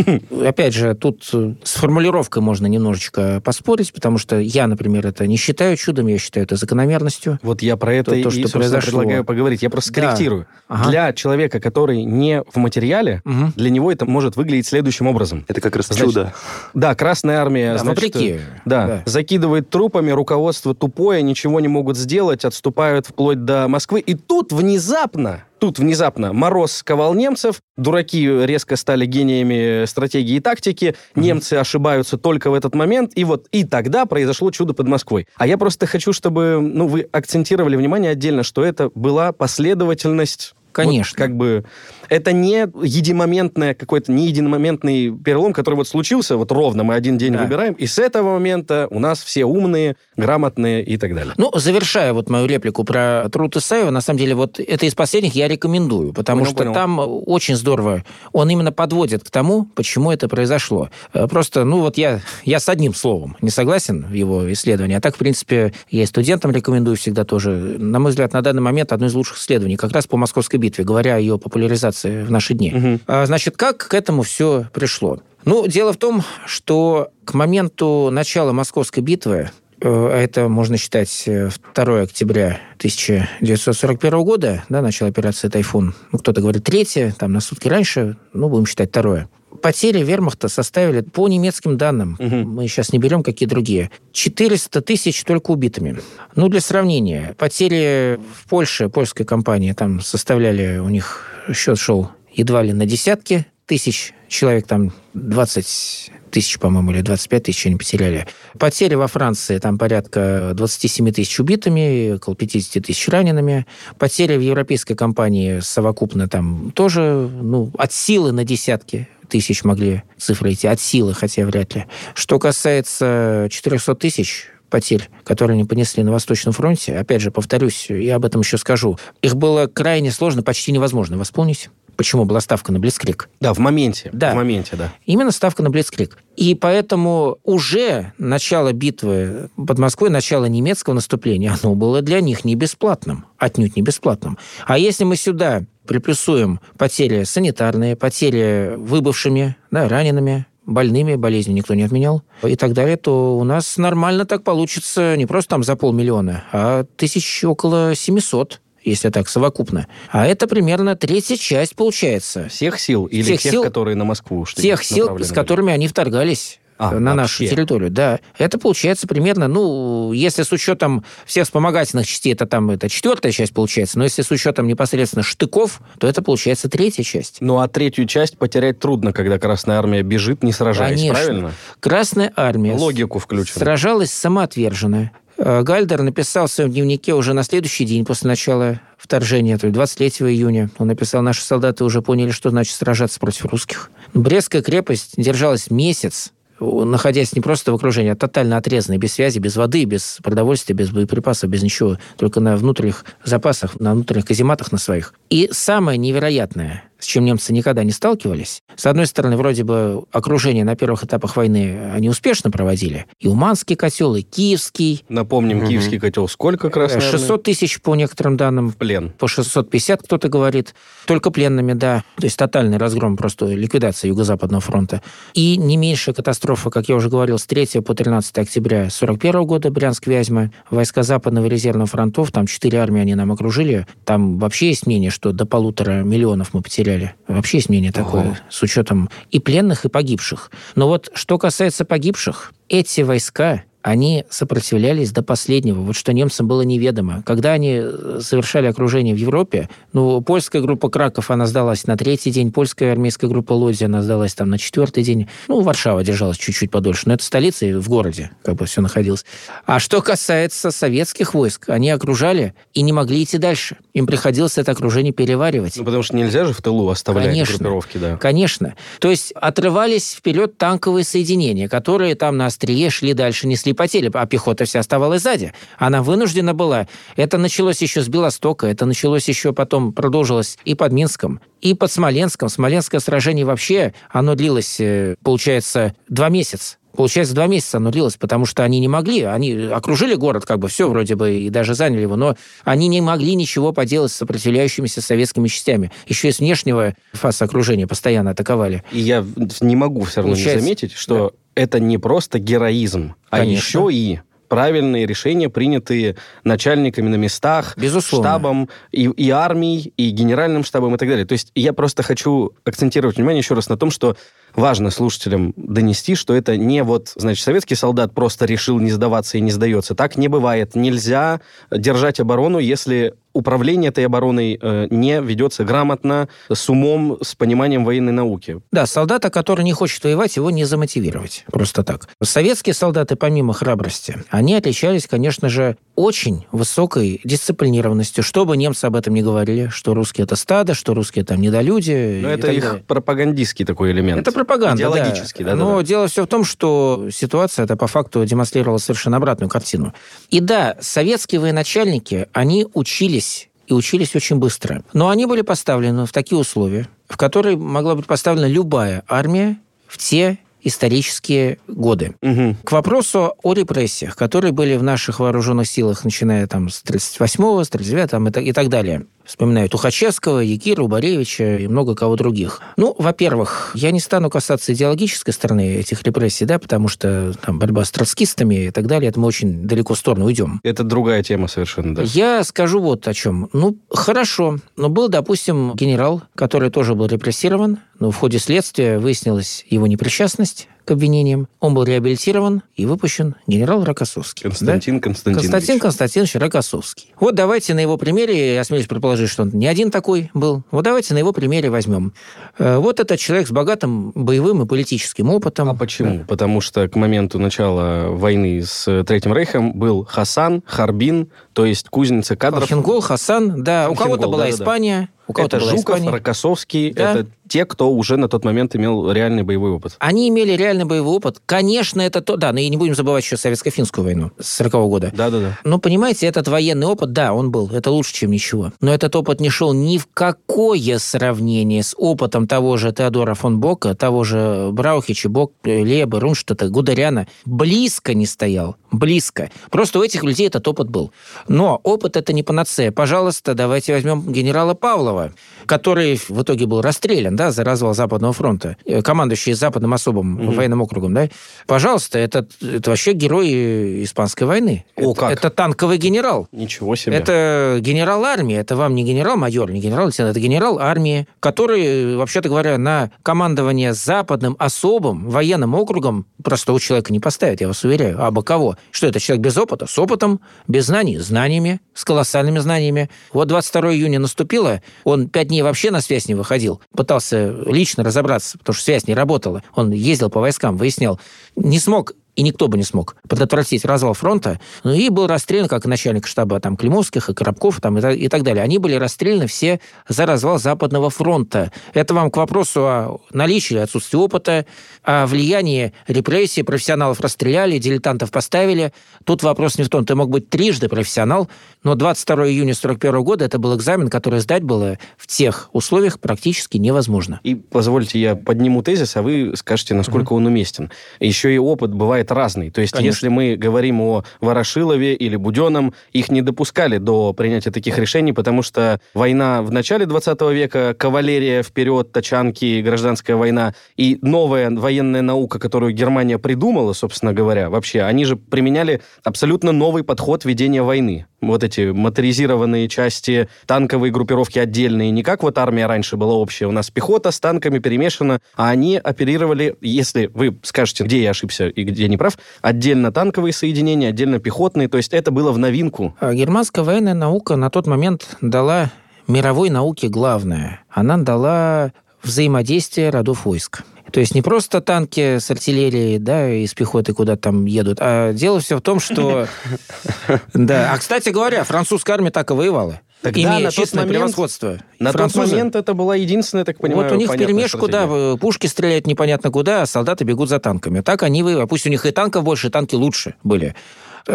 *laughs* Опять же, тут э, с формулировкой можно немножечко поспорить, потому что я, например, это не считаю чудом, я считаю это закономерностью.
Вот я про это то, и, то, что произошло. предлагаю поговорить. Я просто скорректирую. Да. Ага. Для человека, который не в материале, угу. для него это может выглядеть следующим образом.
Это как раз значит, чудо.
Да, Красная Армия, да, значит, вопреки. Да, да, закидывает трупами, руководство тупое, ничего не могут сделать, отступают вплоть до Москвы. И тут внезапно Тут внезапно мороз ковал немцев, дураки резко стали гениями стратегии и тактики, mm-hmm. немцы ошибаются только в этот момент, и вот и тогда произошло чудо под Москвой. А я просто хочу, чтобы ну, вы акцентировали внимание отдельно, что это была последовательность
Конечно.
Вот, как бы это не единомоментное какой-то, не единомоментный перелом, который вот случился, вот ровно мы один день да. выбираем, и с этого момента у нас все умные, грамотные и так далее.
Ну, завершая вот мою реплику про труд Исаева, на самом деле вот это из последних я рекомендую, потому понял, что понял. там очень здорово, он именно подводит к тому, почему это произошло. Э, просто, ну вот я, я с одним словом не согласен в его исследовании, а так, в принципе, я и студентам рекомендую всегда тоже. На мой взгляд, на данный момент одно из лучших исследований, как раз по Московской битве, говоря о ее популяризации в наши дни. Угу. Значит, как к этому все пришло? Ну, дело в том, что к моменту начала Московской битвы э, а это можно считать 2 октября 1941 года, да, начало операции «Тайфун». Ну, кто-то говорит 3, там на сутки раньше, ну, будем считать 2 потери вермахта составили, по немецким данным, угу. мы сейчас не берем какие другие, 400 тысяч только убитыми. Ну, для сравнения, потери в Польше, польской компании, там составляли, у них счет шел едва ли на десятки тысяч человек, там 20 тысяч, по-моему, или 25 тысяч они потеряли. Потери во Франции там порядка 27 тысяч убитыми, около 50 тысяч ранеными. Потери в европейской компании совокупно там тоже ну, от силы на десятки тысяч могли цифры идти, от силы, хотя вряд ли. Что касается 400 тысяч, потерь, которые они понесли на Восточном фронте, опять же, повторюсь, я об этом еще скажу, их было крайне сложно, почти невозможно восполнить. Почему была ставка на Блицкрик?
Да, в моменте.
Да.
В моменте, да.
Именно ставка на Блицкрик. И поэтому уже начало битвы под Москвой, начало немецкого наступления, оно было для них не бесплатным, отнюдь не бесплатным. А если мы сюда приплюсуем потери санитарные, потери выбывшими, да, ранеными, больными, болезни никто не отменял и так далее, то у нас нормально так получится не просто там за полмиллиона, а тысяч около 700 если так, совокупно. А это примерно третья часть получается.
Всех сил или
тех,
тех
сил,
которые на Москву?
Что тех сил, с которыми они вторгались а, на вообще? нашу территорию. Да, это получается примерно, ну, если с учетом всех вспомогательных частей, это там это четвертая часть получается, но если с учетом непосредственно штыков, то это получается третья часть.
Ну, а третью часть потерять трудно, когда Красная Армия бежит, не сражаясь,
Конечно.
правильно?
Красная Армия...
Логику включим.
Сражалась самоотверженно. Э, Гальдер написал в своем дневнике уже на следующий день после начала вторжения, то есть 23 июня. Он написал, наши солдаты уже поняли, что значит сражаться против русских. Брестская крепость держалась месяц, находясь не просто в окружении, а тотально отрезанной, без связи, без воды, без продовольствия, без боеприпасов, без ничего, только на внутренних запасах, на внутренних казематах на своих. И самое невероятное, с чем немцы никогда не сталкивались. С одной стороны, вроде бы окружение на первых этапах войны они успешно проводили. И Уманский котел, и Киевский.
Напомним, угу. Киевский котел сколько красных?
600 тысяч по некоторым данным.
В плен.
По 650 кто-то говорит. Только пленными, да. То есть тотальный разгром, просто ликвидация Юго-Западного фронта. И не меньшая катастрофа, как я уже говорил, с 3 по 13 октября 41 года Брянск-Вязьма. Войска Западного резервного фронтов, там четыре армии они нам окружили. Там вообще есть мнение, что до полутора миллионов мы потеряли потеряли. Вообще есть мнение такое, Ого. с учетом и пленных, и погибших. Но вот что касается погибших, эти войска они сопротивлялись до последнего, вот что немцам было неведомо. Когда они э, совершали окружение в Европе, ну, польская группа Краков, она сдалась на третий день, польская армейская группа Лодзи, она сдалась там на четвертый день. Ну, Варшава держалась чуть-чуть подольше, но это столица и в городе как бы все находилось. А что касается советских войск, они окружали и не могли идти дальше. Им приходилось это окружение переваривать.
Ну, потому что нельзя же в тылу оставлять
конечно,
группировки, да.
Конечно. То есть отрывались вперед танковые соединения, которые там на острие шли дальше, несли несли потери, а пехота вся оставалась сзади. Она вынуждена была. Это началось еще с Белостока, это началось еще потом, продолжилось и под Минском, и под Смоленском. Смоленское сражение вообще, оно длилось, э, получается, два месяца. Получается, два месяца оно длилось, потому что они не могли. Они окружили город, как бы все вроде бы, и даже заняли его, но они не могли ничего поделать с сопротивляющимися советскими частями. Еще и с внешнего фаса окружения постоянно атаковали.
И я не могу все равно Получается, не заметить, что да. Это не просто героизм, а Конечно. а еще и правильные решения, принятые начальниками на местах,
Безусловно.
штабом и, и армией, и генеральным штабом и так далее. То есть я просто хочу акцентировать внимание еще раз на том, что важно слушателям донести, что это не вот, значит, советский солдат просто решил не сдаваться и не сдается. Так не бывает. Нельзя держать оборону, если управление этой обороной э, не ведется грамотно, с умом, с пониманием военной науки.
Да, солдата, который не хочет воевать, его не замотивировать. Просто так. Советские солдаты, помимо храбрости, они отличались, конечно же, очень высокой дисциплинированностью. Что бы немцы об этом не говорили, что русские это стадо, что русские там недолюди.
Но это их далее. пропагандистский такой элемент.
Это пропаганда,
Идеологический, да.
да Но да, дело все в том, что ситуация это по факту демонстрировала совершенно обратную картину. И да, советские военачальники, они учились и учились очень быстро. Но они были поставлены в такие условия, в которые могла быть поставлена любая армия в те исторические годы. Угу. К вопросу о репрессиях, которые были в наших вооруженных силах, начиная там с 38-го, с 39-го и, и так далее. Вспоминаю Тухачевского, Якира, Убаревича и много кого других. Ну, во-первых, я не стану касаться идеологической стороны этих репрессий, да, потому что там борьба с троцкистами и так далее, это мы очень далеко в сторону уйдем.
Это другая тема совершенно, да.
Я скажу вот о чем. Ну, хорошо, но был, допустим, генерал, который тоже был репрессирован, но в ходе следствия выяснилась его непричастность к обвинениям. Он был реабилитирован и выпущен генерал Рокоссовский.
Константин да? Константинович.
Константин Константинович Рокоссовский. Вот давайте на его примере, я смеюсь предположить, что он не один такой был, вот давайте на его примере возьмем. Э, вот этот человек с богатым боевым и политическим опытом.
А почему? Да. Потому что к моменту начала войны с Третьим Рейхом был Хасан, Харбин, то есть кузница кадров.
Хингол, Хасан, да. У кого-то была да, Испания, да.
У это Жуков, Испания. Рокоссовский, да? это те, кто уже на тот момент имел реальный боевой опыт.
Они имели реальный боевой опыт. Конечно, это то... Да, но и не будем забывать еще советско-финскую войну с 40 -го года.
Да-да-да.
Но, понимаете, этот военный опыт, да, он был. Это лучше, чем ничего. Но этот опыт не шел ни в какое сравнение с опытом того же Теодора фон Бока, того же Браухича, Бок, Леба, Рунштадта, Гударяна. Близко не стоял. Близко. Просто у этих людей этот опыт был. Но опыт это не панацея. Пожалуйста, давайте возьмем генерала Павлова Картавого, который в итоге был расстрелян да, за развал Западного фронта, э, командующий Западным особым угу. военным округом, да, пожалуйста, это, это вообще герой Испанской войны.
О,
это,
как?
это танковый генерал.
Ничего себе.
Это генерал армии, это вам не генерал-майор, не генерал-лейтенант, это генерал армии, который, вообще-то говоря, на командование Западным особым военным округом простого человека не поставит, я вас уверяю. А бы кого? Что это человек без опыта? С опытом, без знаний, знаниями, с колоссальными знаниями. Вот 22 июня наступило, он пять дней вообще на связь не выходил, пытался лично разобраться, потому что связь не работала. Он ездил по войскам, выяснял. Не смог и никто бы не смог предотвратить развал фронта. Ну, и был расстрелян, как начальник штаба там, Климовских и Коробков там, и, и так далее. Они были расстреляны все за развал Западного фронта. Это вам к вопросу о наличии или отсутствии опыта, о влиянии репрессий, профессионалов расстреляли, дилетантов поставили. Тут вопрос не в том, ты мог быть трижды профессионал, но 22 июня 41 года это был экзамен, который сдать было в тех условиях практически невозможно.
И позвольте, я подниму тезис, а вы скажете, насколько mm-hmm. он уместен. Еще и опыт бывает бывает разный. То есть, Конечно. если мы говорим о Ворошилове или Буденном, их не допускали до принятия таких решений, потому что война в начале 20 века, кавалерия вперед, тачанки, гражданская война и новая военная наука, которую Германия придумала, собственно говоря, вообще, они же применяли абсолютно новый подход ведения войны вот эти моторизированные части, танковые группировки отдельные, не как вот армия раньше была общая, у нас пехота с танками перемешана, а они оперировали, если вы скажете, где я ошибся и где не прав, отдельно танковые соединения, отдельно пехотные, то есть это было в новинку.
А германская военная наука на тот момент дала мировой науке главное. Она дала взаимодействие родов войск. То есть не просто танки с артиллерией, да, и с пехотой куда там едут, а дело все в том, что... *laughs* Да. А, кстати говоря, французская армия так и воевала.
Тогда имея на тот момент, превосходство. На Французы, тот момент это была единственная, так понимаю,
Вот у них перемешку, да, пушки стреляют непонятно куда, а солдаты бегут за танками. Так они воевали. Пусть у них и танков больше, и танки лучше были.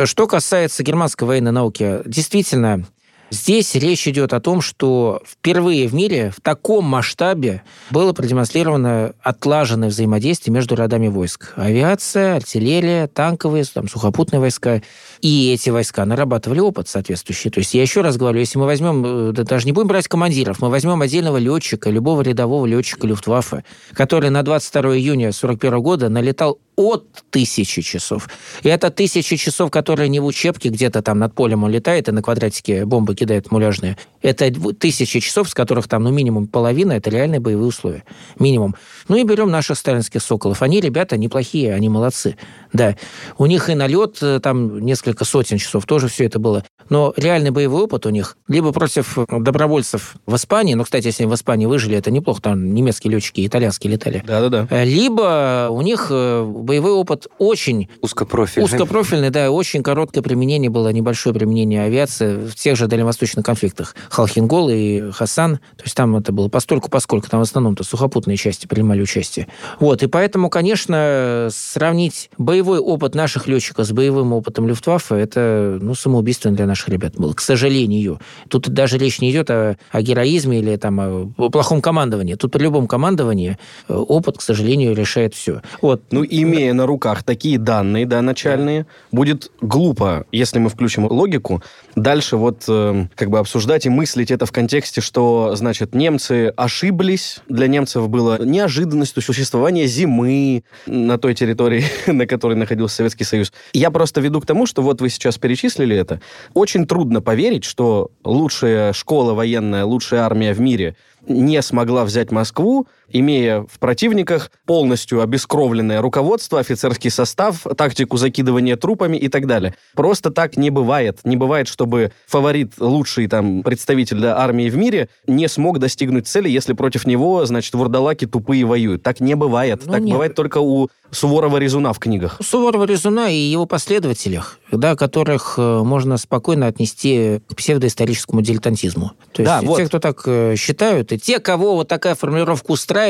Что касается германской военной науки, действительно, Здесь речь идет о том, что впервые в мире в таком масштабе было продемонстрировано отлаженное взаимодействие между родами войск. Авиация, артиллерия, танковые, там, сухопутные войска. И эти войска нарабатывали опыт соответствующий. То есть я еще раз говорю, если мы возьмем, э, да, даже не будем брать командиров, мы возьмем отдельного летчика, любого рядового летчика Люфтваффе, который на 22 июня 1941 года налетал от тысячи часов. И это тысячи часов, которые не в учебке где-то там над полем он летает и на квадратике бомбы кидает муляжные. Это тысячи часов, с которых там, ну, минимум половина, это реальные боевые условия. Минимум. Ну и берем наших сталинских «Соколов». Они, ребята, неплохие, они молодцы. Да. У них и налет э, там несколько сотен часов, тоже все это было. Но реальный боевой опыт у них либо против добровольцев в Испании, ну, кстати, если они в Испании выжили, это неплохо, там немецкие летчики, итальянские летали.
Да-да-да.
Э, либо у них э, боевой опыт очень...
Узкопрофильный.
Узкопрофильный, да, очень короткое применение было, небольшое применение авиации в тех же дальневосточных конфликтах. Халхингол и Хасан, то есть там это было постольку, поскольку там в основном-то сухопутные части принимали участие. Вот, и поэтому, конечно, сравнить боевой опыт наших летчиков с боевым опытом Люфтваффе, это, ну, самоубийственно для наших ребят было, к сожалению. Тут даже речь не идет о, о героизме или там о плохом командовании. Тут при любом командовании э, опыт, к сожалению, решает все.
Вот. Ну, имея на руках такие данные, да, начальные, будет глупо, если мы включим логику, дальше вот э, как бы обсуждать и мыслить это в контексте, что, значит, немцы ошиблись, для немцев было неожиданностью существования зимы на той территории, *laughs* на которой находился Советский Союз. Я просто веду к тому, что вот вы сейчас перечислили это. Очень трудно поверить, что лучшая школа военная, лучшая армия в мире не смогла взять Москву, имея в противниках полностью обескровленное руководство, офицерский состав, тактику закидывания трупами и так далее. Просто так не бывает. Не бывает, чтобы фаворит, лучший там представитель армии в мире не смог достигнуть цели, если против него, значит, вурдалаки тупые воюют. Так не бывает. Ну, так нет. бывает только у Суворова-Резуна в книгах.
Суворова-Резуна и его последователях, да, которых э, можно спокойно отнести к псевдоисторическому дилетантизму. То есть да, те, вот. кто так э, считают, и те, кого вот такая формулировка устраивает,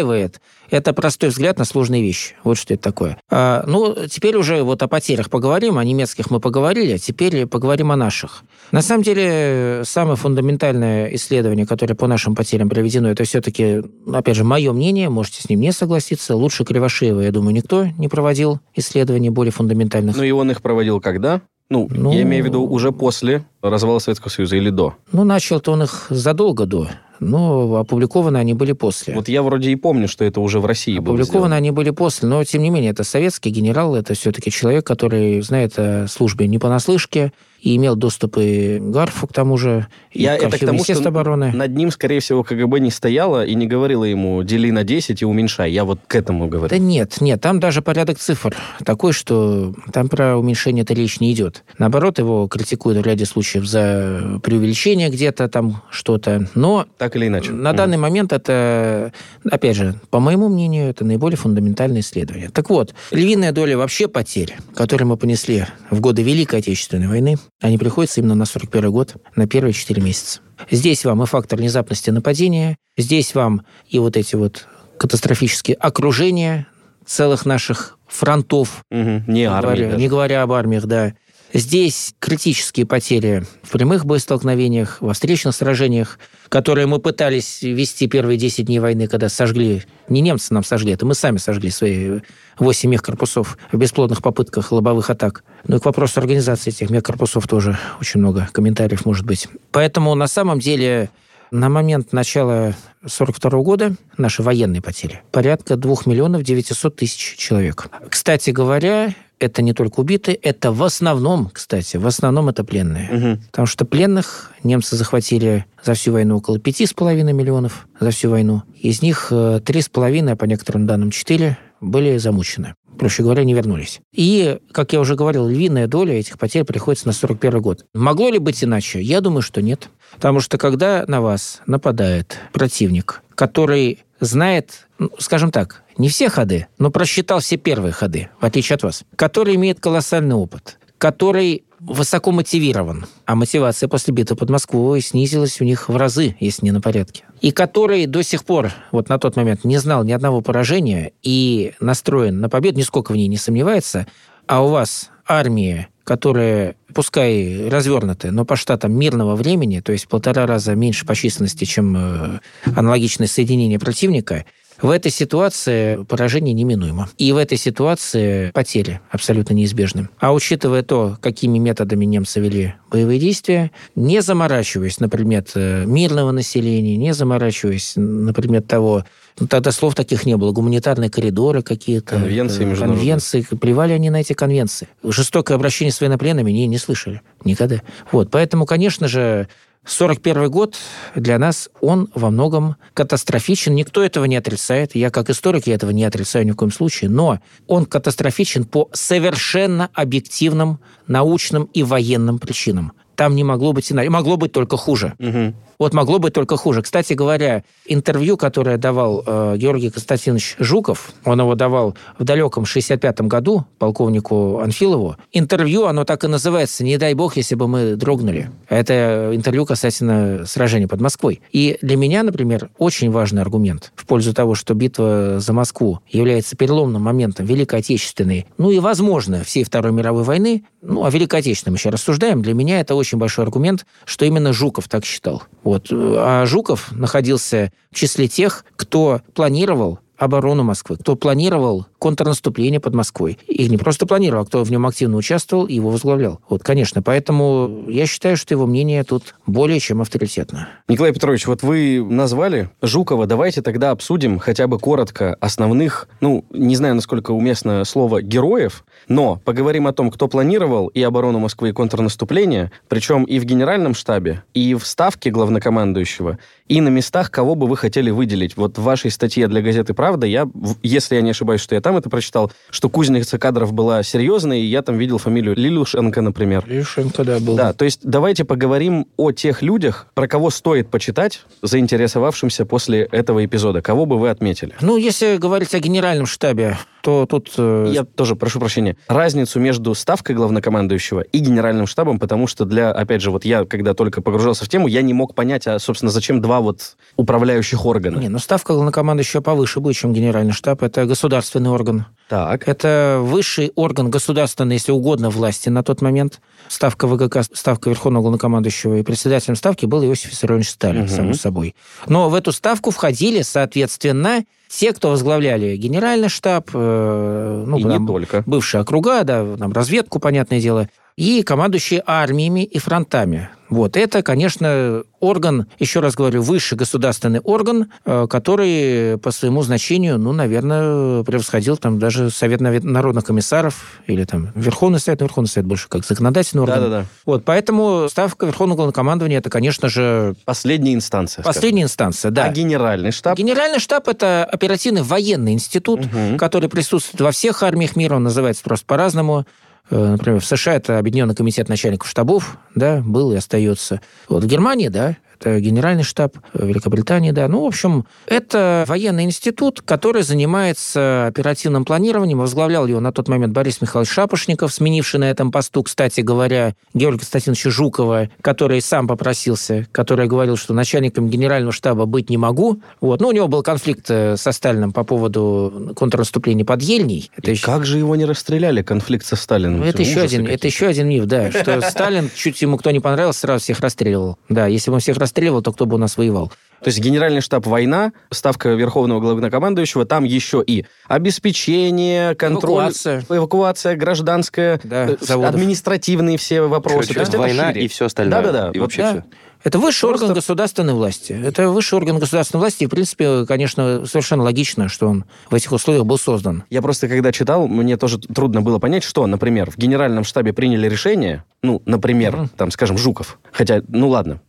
это простой взгляд на сложные вещи. Вот что это такое. А, ну, теперь уже вот о потерях поговорим, о немецких мы поговорили, а теперь поговорим о наших. На самом деле, самое фундаментальное исследование, которое по нашим потерям проведено, это все-таки, опять же, мое мнение, можете с ним не согласиться. Лучше Кривошеева, я думаю, никто не проводил исследований более фундаментальных.
Ну и он их проводил когда? Ну, ну, я имею в виду уже после развала Советского Союза или до?
Ну, начал-то он их задолго до но опубликованы они были после.
Вот я вроде и помню, что это уже в России
было Опубликованы они были после, но, тем не менее, это советский генерал, это все-таки человек, который знает о службе не понаслышке, и имел доступ и к Гарфу, к тому же, и
Я к это к тому, что обороны. над ним, скорее всего, КГБ не стояло и не говорило ему «дели на 10 и уменьшай». Я вот к этому говорю.
Да нет, нет, там даже порядок цифр такой, что там про уменьшение-то речь не идет. Наоборот, его критикуют в ряде случаев за преувеличение где-то там что-то, но...
Так или иначе.
На mm. данный момент это, опять же, по моему мнению, это наиболее фундаментальное исследование. Так вот, львиная доля вообще потерь, которые мы понесли в годы Великой Отечественной войны, они приходятся именно на 41 год, на первые 4 месяца. Здесь вам и фактор внезапности нападения, здесь вам и вот эти вот катастрофические окружения целых наших фронтов.
Угу, не, армии
говоря, не говоря об армиях, да. Здесь критические потери в прямых боестолкновениях, во встречных сражениях, которые мы пытались вести первые 10 дней войны, когда сожгли, не немцы нам сожгли, это мы сами сожгли свои 8 мехкорпусов в бесплодных попытках лобовых атак. Ну и к вопросу организации этих мехкорпусов тоже очень много комментариев может быть. Поэтому на самом деле на момент начала 1942 года наши военные потери порядка 2 миллионов 900 тысяч человек. Кстати говоря, это не только убитые, это в основном, кстати, в основном это пленные. Угу. Потому что пленных немцы захватили за всю войну около 5,5 миллионов за всю войну. Из них 3,5, э, а по некоторым данным 4, были замучены. Проще говоря, не вернулись. И, как я уже говорил, львиная доля этих потерь приходится на 41 год. Могло ли быть иначе? Я думаю, что нет. Потому что когда на вас нападает противник, который знает, скажем так, не все ходы, но просчитал все первые ходы, в отличие от вас, который имеет колоссальный опыт, который высоко мотивирован, а мотивация после битвы под Москвой снизилась у них в разы, если не на порядке, и который до сих пор, вот на тот момент, не знал ни одного поражения и настроен на победу, нисколько в ней не сомневается, а у вас армия, которая, пускай развернутая, но по штатам мирного времени, то есть полтора раза меньше по численности, чем э, аналогичное соединение противника, в этой ситуации поражение неминуемо. И в этой ситуации потери абсолютно неизбежны. А учитывая то, какими методами немцы вели боевые действия, не заморачиваясь на предмет э, мирного населения, не заморачиваясь на предмет того, ну, тогда слов таких не было. Гуманитарные коридоры какие-то.
Конвенции
э, Конвенции. Плевали они на эти конвенции. Жестокое обращение с военнопленными не, не слышали. Никогда. Вот. Поэтому, конечно же, 41 год для нас, он во многом катастрофичен. Никто этого не отрицает. Я как историк я этого не отрицаю ни в коем случае. Но он катастрофичен по совершенно объективным научным и военным причинам. Там не могло быть иначе. Могло быть только хуже. Угу. Вот могло быть только хуже. Кстати говоря, интервью, которое давал э, Георгий Константинович Жуков, он его давал в далеком 65-м году полковнику Анфилову, интервью, оно так и называется «Не дай бог, если бы мы дрогнули». Это интервью касательно сражения под Москвой. И для меня, например, очень важный аргумент в пользу того, что битва за Москву является переломным моментом Великой Отечественной, ну и, возможно, всей Второй мировой войны, ну, о Великой Отечественной мы еще рассуждаем, для меня это очень большой аргумент, что именно Жуков так считал. Вот. А Жуков находился в числе тех, кто планировал оборону Москвы, кто планировал контрнаступление под Москвой. И не просто планировал, а кто в нем активно участвовал и его возглавлял. Вот, конечно, поэтому я считаю, что его мнение тут более чем авторитетно.
Николай Петрович, вот вы назвали Жукова. Давайте тогда обсудим хотя бы коротко основных, ну, не знаю, насколько уместно слово «героев», но поговорим о том, кто планировал и оборону Москвы, и контрнаступление, причем и в генеральном штабе, и в ставке главнокомандующего, и на местах, кого бы вы хотели выделить. Вот в вашей статье для газеты «Правда» я, если я не ошибаюсь, что я там это прочитал, что кузница кадров была серьезной, и я там видел фамилию Лилюшенко, например.
Лилюшенко, да, был.
Да, то есть давайте поговорим о тех людях, про кого стоит почитать, заинтересовавшимся после этого эпизода. Кого бы вы отметили?
Ну, если говорить о генеральном штабе, то тут...
Э... Я тоже прошу прощения. Разницу между ставкой главнокомандующего и генеральным штабом, потому что для, опять же, вот я, когда только погружался в тему, я не мог понять, а, собственно, зачем два вот управляющих органа.
Не, ну ставка главнокомандующего повыше будет, чем генеральный штаб. Это государственный орган.
Так.
Это высший орган государственной, если угодно, власти на тот момент. Ставка ВГК, ставка Верховного главнокомандующего и председателем ставки был Иосиф Виссарионович Сталин, угу. само собой. Но в эту ставку входили, соответственно, те, кто возглавляли генеральный штаб, э, ну,
и там, не только.
бывшие округа, да, там, разведку, понятное дело, и командующие армиями и фронтами. Вот. Это, конечно, орган, еще раз говорю, высший государственный орган, э, который по своему значению, ну, наверное, превосходил там даже Совет народных комиссаров или там Верховный Совет, ну, Верховный Совет больше как законодательный орган.
Да-да-да.
Вот, поэтому ставка Верховного Главнокомандования это, конечно же...
Последняя инстанция.
Последняя скажем. инстанция, да.
А генеральный штаб?
Генеральный штаб это оперативный военный институт, угу. который присутствует во всех армиях мира, он называется просто по-разному. Э, например, в США это Объединенный комитет начальников штабов, да, был и остается. Вот в Германии, да, это генеральный штаб Великобритании, да. Ну, в общем, это военный институт, который занимается оперативным планированием. Возглавлял его на тот момент Борис Михайлович Шапошников, сменивший на этом посту, кстати говоря, Георгия Константиновича Жукова, который сам попросился, который говорил, что начальником генерального штаба быть не могу. Вот. Ну, у него был конфликт э, со Сталиным по поводу контрнаступления под Ельней.
Это еще... Как же его не расстреляли, конфликт со Сталиным?
Ну, это еще, один, это еще один миф, да, что *laughs* Сталин, чуть ему кто не понравился, сразу всех расстреливал. Да, если бы он всех расстреливал, то кто бы у нас воевал?
То есть генеральный штаб война, ставка верховного главнокомандующего, там еще и обеспечение, контроль, эвакуация, эвакуация гражданская, да, э, административные все вопросы.
То есть война и все остальное.
Да-да-да.
И вообще да. все.
Это высший Просто... орган государственной власти. Это высший орган государственной власти, и, в принципе, конечно, совершенно логично, что он в этих условиях был создан.
Я просто, когда читал, мне тоже трудно было понять, что, например, в генеральном штабе приняли решение, ну, например, mm-hmm. там, скажем, Жуков, хотя, ну ладно,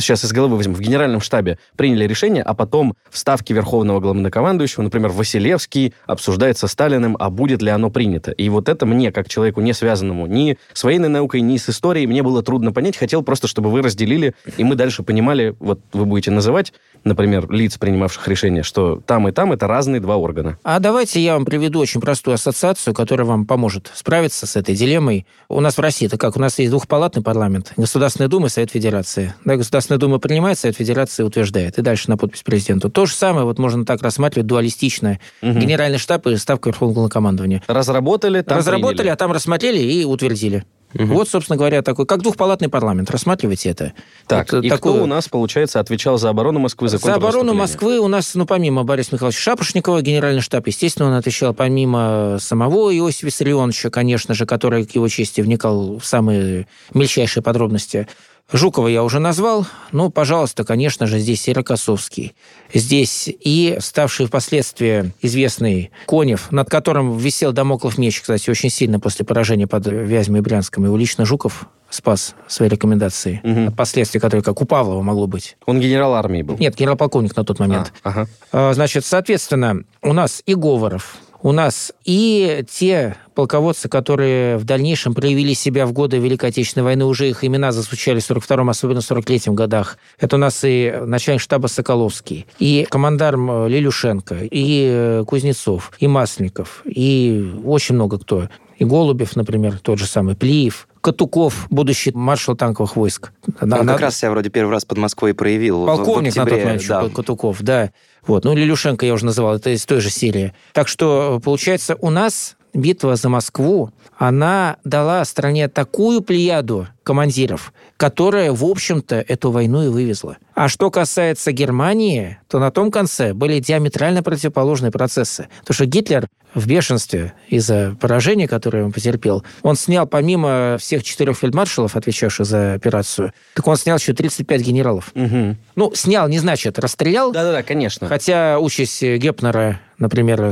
сейчас из головы возьмем, в генеральном штабе приняли решение, а потом в ставке верховного главнокомандующего, например, Василевский обсуждает со Сталиным, а будет ли оно принято. И вот это мне, как человеку, не связанному ни с военной наукой, ни с историей, мне было трудно понять. Хотел просто, чтобы вы разделили и мы дальше понимали, вот вы будете называть, например, лиц, принимавших решения, что там и там это разные два органа.
А давайте я вам приведу очень простую ассоциацию, которая вам поможет справиться с этой дилеммой. У нас в России это как? У нас есть двухпалатный парламент, Государственная Дума и Совет Федерации. Да, Государственная Дума принимает, Совет Федерации утверждает. И дальше на подпись президенту. То же самое вот можно так рассматривать дуалистично. Угу. Генеральный штаб и Ставка Верховного командования.
Разработали, там
Разработали,
приняли.
а там рассмотрели и утвердили. Угу. Вот, собственно говоря, такой, как двухпалатный парламент. Рассматривайте это.
Так, вот, и такое... кто у нас, получается, отвечал за оборону Москвы,
за За оборону Москвы у нас, ну, помимо Бориса Михайловича Шапошникова, генеральный штаб, естественно, он отвечал помимо самого Иосифа Виссарионовича, конечно же, который к его чести вникал в самые мельчайшие подробности. Жукова я уже назвал. Ну, пожалуйста, конечно же, здесь и Рокоссовский. Здесь и ставший впоследствии известный Конев, над которым висел Дамоклов меч, кстати, очень сильно после поражения под Вязьмой и Брянском. Его лично Жуков спас своей рекомендации. Угу. От последствий, которые как у Павлова могло быть.
Он генерал армии был?
Нет, генерал-полковник на тот момент. А, ага. А, значит, соответственно, у нас и Говоров, у нас и те полководцы, которые в дальнейшем проявили себя в годы Великой Отечественной войны, уже их имена зазвучали в 42-м, особенно в 43-м годах. Это у нас и начальник штаба Соколовский, и командарм Лилюшенко, и э, Кузнецов, и Масленников, и очень много кто. И Голубев, например, тот же самый, Плиев, Катуков, будущий маршал танковых войск.
Он Она... как раз себя вроде первый раз под Москвой проявил.
Полковник в, в октябре, на тот момент, да. Катуков, да. Вот. Ну, Лилюшенко я уже называл, это из той же серии. Так что, получается, у нас битва за Москву, она дала стране такую плеяду командиров, которая, в общем-то, эту войну и вывезла. А что касается Германии, то на том конце были диаметрально противоположные процессы. Потому что Гитлер в бешенстве из-за поражения, которое он потерпел, он снял помимо всех четырех фельдмаршалов, отвечавших за операцию, так он снял еще 35 генералов. Угу. Ну, снял не значит расстрелял.
Да-да-да, конечно.
Хотя участь Гепнера например, э,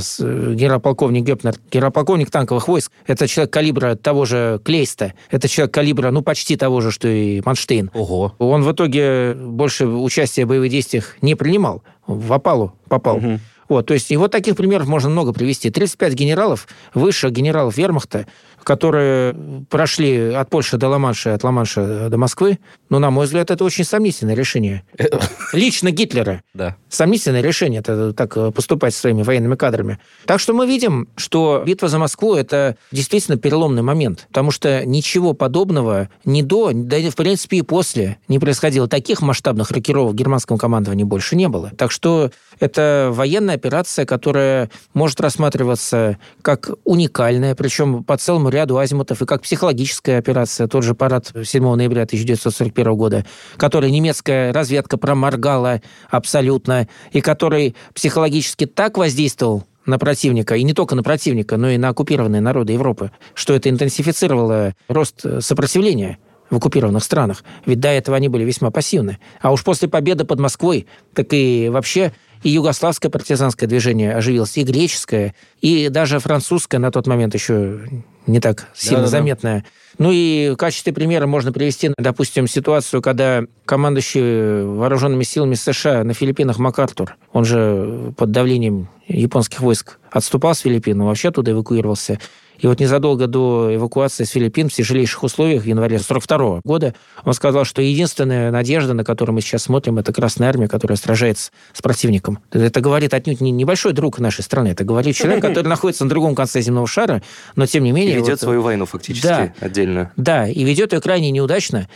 генерал-полковник Гепнер, генерал-полковник танковых войск, это человек калибра того же Клейста, это человек калибра, ну, почти того же, что и Манштейн.
Ого.
Он в итоге больше участия в боевых действиях не принимал, в опалу попал. Угу. Вот, то есть, и вот таких примеров можно много привести. 35 генералов, выше генералов вермахта, которые прошли от Польши до Ла-Манша, от Ла-Манша до Москвы, ну, на мой взгляд, это очень сомнительное решение. *laughs* Лично Гитлера.
Да.
Сомнительное решение это так э, поступать со своими военными кадрами. Так что мы видим, что битва за Москву – это действительно переломный момент, потому что ничего подобного ни до, да в принципе и после не происходило. Таких масштабных рокировок в германском командовании больше не было. Так что это военная операция, которая может рассматриваться как уникальная, причем по целому ряду азимутов, и как психологическая операция, тот же парад 7 ноября 1941 года, который немецкая разведка проморгала абсолютно, и который психологически так воздействовал на противника, и не только на противника, но и на оккупированные народы Европы, что это интенсифицировало рост сопротивления в оккупированных странах. Ведь до этого они были весьма пассивны. А уж после победы под Москвой, так и вообще и югославское партизанское движение оживилось, и греческое, и даже французское на тот момент еще не так сильно да, заметное. Ну и в качестве примера можно привести, допустим, ситуацию, когда командующий вооруженными силами США на Филиппинах МакАртур, он же под давлением японских войск отступал с Филиппин, вообще туда эвакуировался. И вот незадолго до эвакуации с Филиппин в тяжелейших условиях в январе 1942 года он сказал, что единственная надежда, на которую мы сейчас смотрим, это Красная Армия, которая сражается с противником. Это говорит отнюдь не небольшой друг нашей страны, это говорит человек, *laughs* который находится на другом конце земного шара, но тем не менее...
И ведет вот, свою войну фактически да, отдельно.
Да, и ведет ее крайне неудачно.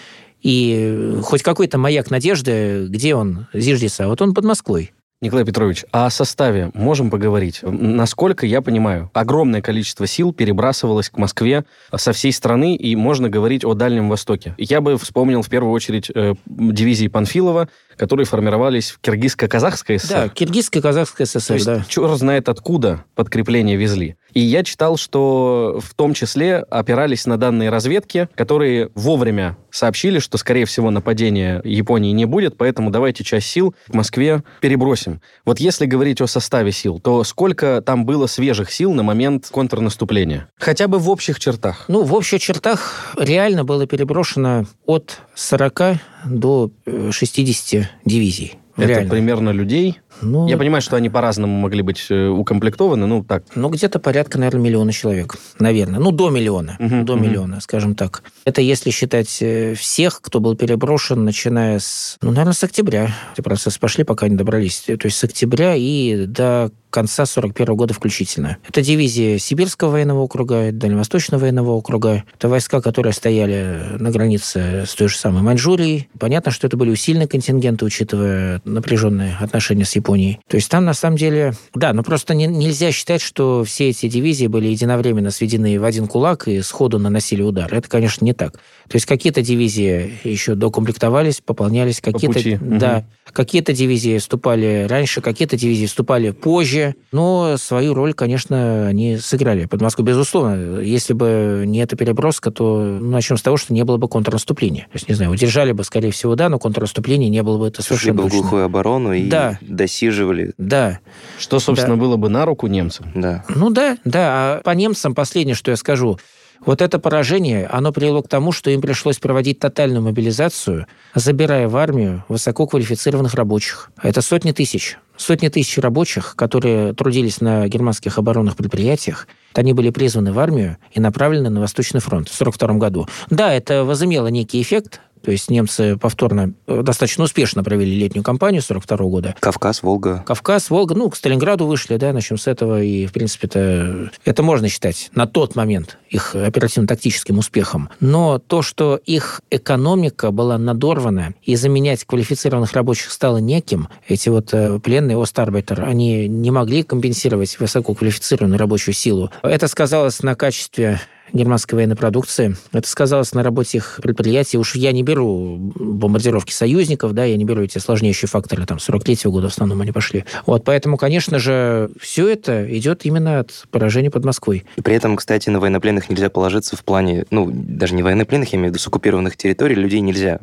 И хоть какой-то маяк надежды, где он зиждется? Вот он под Москвой.
Николай Петрович, а о составе можем поговорить? Насколько я понимаю, огромное количество сил перебрасывалось к Москве со всей страны, и можно говорить о Дальнем Востоке. Я бы вспомнил в первую очередь э, дивизии Панфилова, которые формировались в Киргизско-Казахской ССР.
Да, Киргизско-Казахская ССР, То есть, да.
Черт знает откуда подкрепление везли. И я читал, что в том числе опирались на данные разведки, которые вовремя сообщили, что, скорее всего, нападения Японии не будет, поэтому давайте часть сил к Москве перебросим. Вот если говорить о составе сил, то сколько там было свежих сил на момент контрнаступления? Хотя бы в общих чертах.
Ну, в общих чертах реально было переброшено от 40 до 60 э, дивизий.
Это реально. примерно людей? Ну, Я понимаю, что они по-разному могли быть э, укомплектованы, ну так.
Ну, где-то порядка, наверное, миллиона человек, наверное. Ну, до миллиона, угу, до угу. миллиона, скажем так. Это если считать э, всех, кто был переброшен, начиная с, ну, наверное, с октября. Эти процессы пошли, пока не добрались. То есть с октября и до конца 41 года включительно. Это дивизии Сибирского военного округа, Дальневосточного военного округа. Это войска, которые стояли на границе с той же самой Маньчжурией. Понятно, что это были усиленные контингенты, учитывая напряженные отношения с Японией. То есть там, на самом деле, да, но просто не, нельзя считать, что все эти дивизии были единовременно сведены в один кулак и сходу наносили удар. Это, конечно, не так. То есть какие-то дивизии еще докомплектовались, пополнялись, какие-то... Да, угу. какие-то дивизии вступали раньше, какие-то дивизии вступали позже, но свою роль, конечно, они сыграли. Под Москву, безусловно, если бы не эта переброска, то ну, начнем с того, что не было бы контрнаступления. То есть, не знаю, удержали бы, скорее всего, да, но контрнаступления не было бы это совершенно
Шли бы в глухую оборону и да. досиживали.
Да.
Что, собственно, да. было бы на руку немцам.
Да.
Ну да, да. А по немцам последнее, что я скажу, вот это поражение, оно привело к тому, что им пришлось проводить тотальную мобилизацию, забирая в армию высококвалифицированных рабочих. Это сотни тысяч. Сотни тысяч рабочих, которые трудились на германских оборонных предприятиях, они были призваны в армию и направлены на Восточный фронт в 1942 году. Да, это возымело некий эффект, то есть немцы повторно э, достаточно успешно провели летнюю кампанию 42 года.
Кавказ, Волга.
Кавказ, Волга. Ну, к Сталинграду вышли, да, начнем с этого. И, в принципе, это, это можно считать на тот момент их оперативно-тактическим успехом. Но то, что их экономика была надорвана, и заменять квалифицированных рабочих стало неким, эти вот э, пленные Остарбайтер, они не могли компенсировать высококвалифицированную рабочую силу. Это сказалось на качестве германской военной продукции. Это сказалось на работе их предприятий. Уж я не беру бомбардировки союзников, да, я не беру эти сложнейшие факторы, там, 43-го года в основном они пошли. Вот, поэтому, конечно же, все это идет именно от поражения под Москвой.
И при этом, кстати, на военнопленных нельзя положиться в плане, ну, даже не военнопленных, я имею в виду с оккупированных территорий, людей нельзя